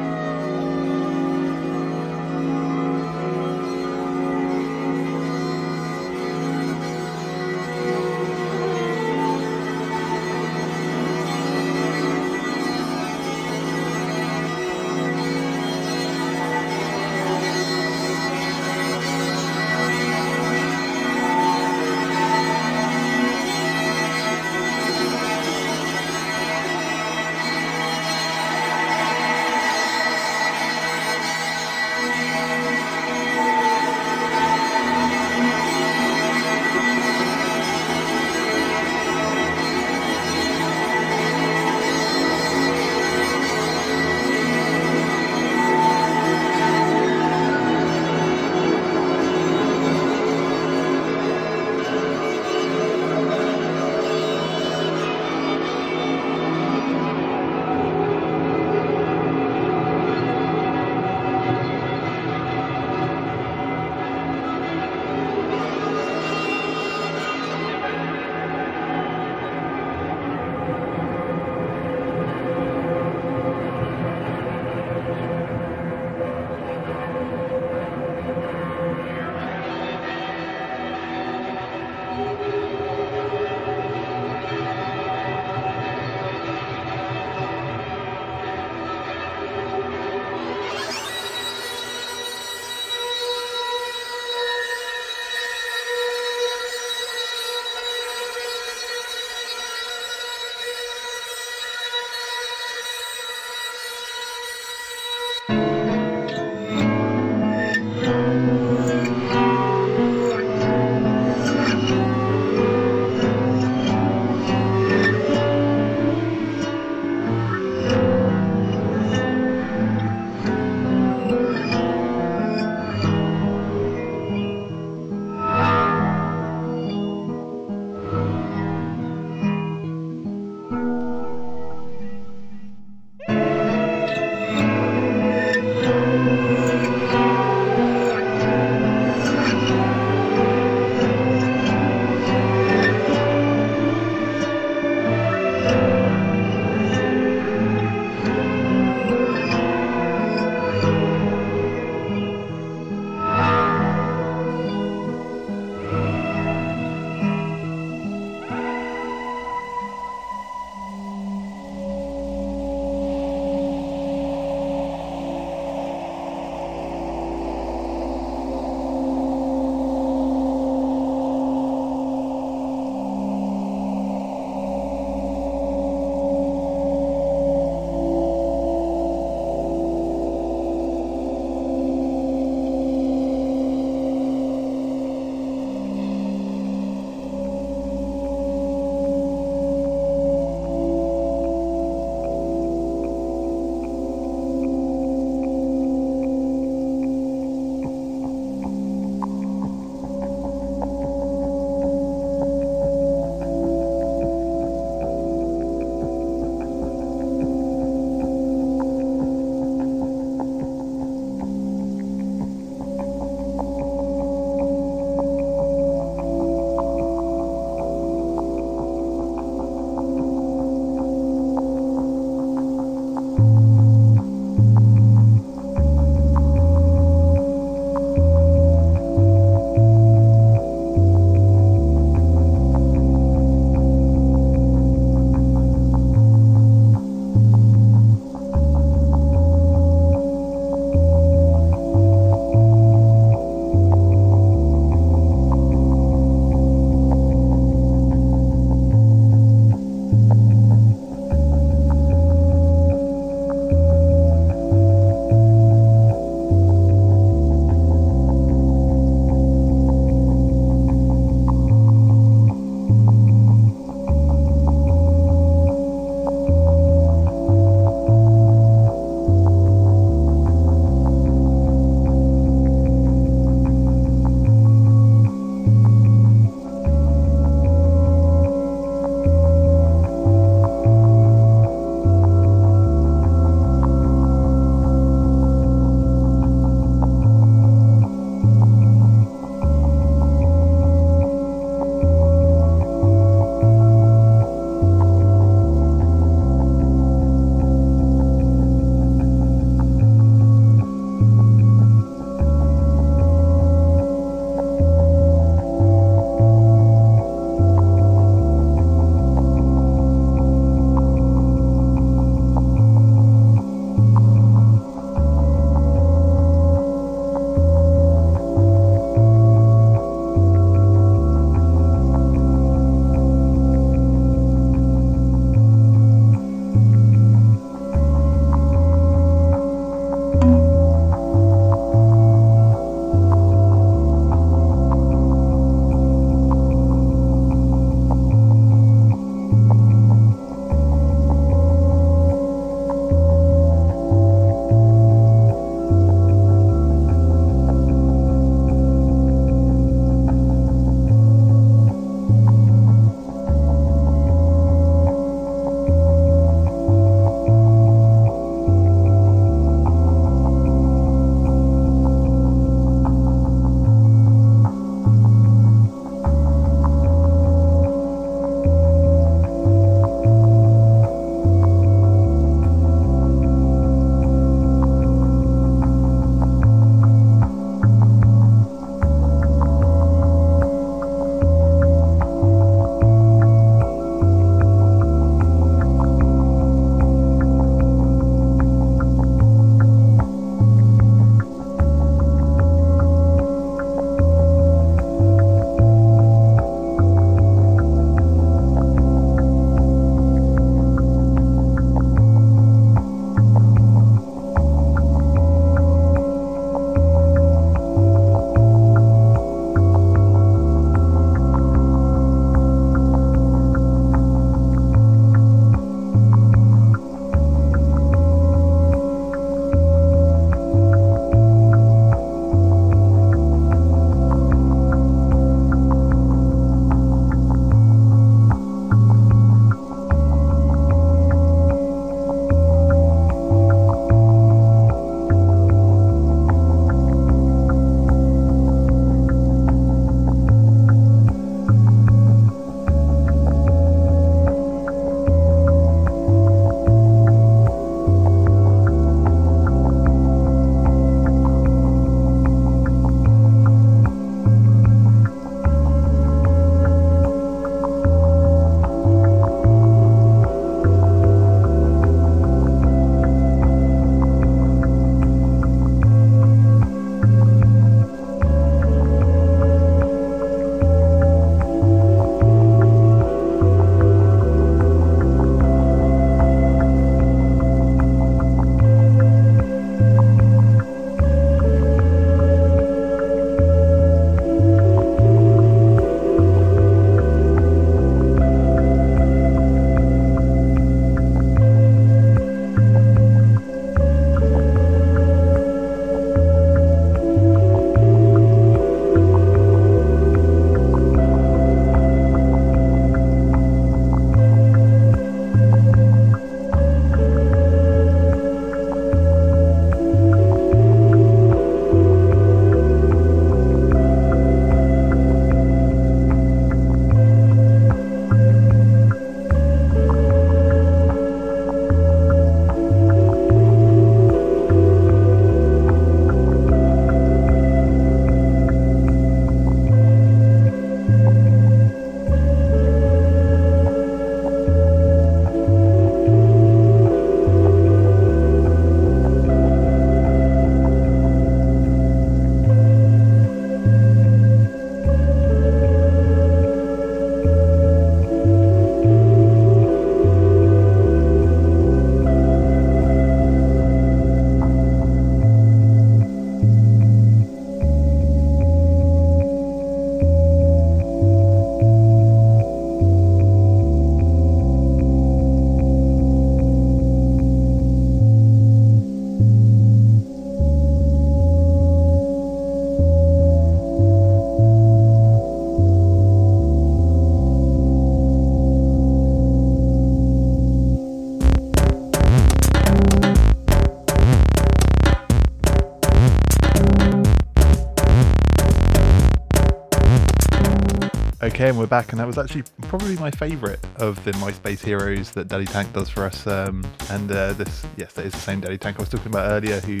Okay, and we're back, and that was actually probably my favourite of the MySpace heroes that Daddy Tank does for us. Um, and uh, this, yes, that is the same Daddy Tank I was talking about earlier, who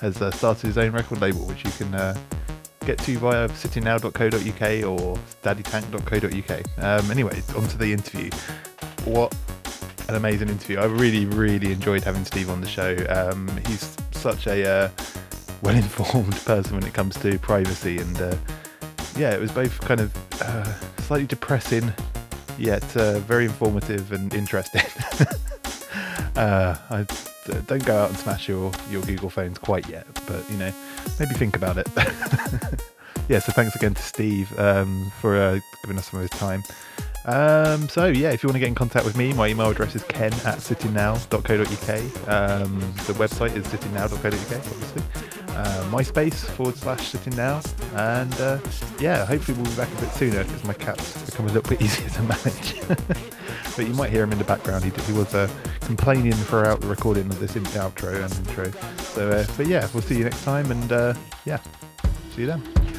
has uh, started his own record label, which you can uh, get to via sittingnow.co.uk or daddytank.co.uk. Um, anyway, onto the interview. What an amazing interview! I really, really enjoyed having Steve on the show. Um, he's such a uh, well-informed [LAUGHS] person when it comes to privacy and uh, yeah, it was both kind of uh, slightly depressing, yet uh, very informative and interesting. [LAUGHS] uh, I don't go out and smash your, your Google phones quite yet, but you know, maybe think about it. [LAUGHS] yeah, so thanks again to Steve um, for uh, giving us some of his time. Um, so yeah, if you want to get in contact with me, my email address is ken at citynow.co.uk. Um, the website is citynow.co.uk, obviously. Uh, MySpace forward slash sitting now. And uh, yeah, hopefully we'll be back a bit sooner because my cat's become a little bit [LAUGHS] easier to manage. [LAUGHS] but you might hear him in the background. He, he was uh, complaining throughout the recording of this outro and intro. So, uh, but yeah, we'll see you next time. And uh, yeah, see you then.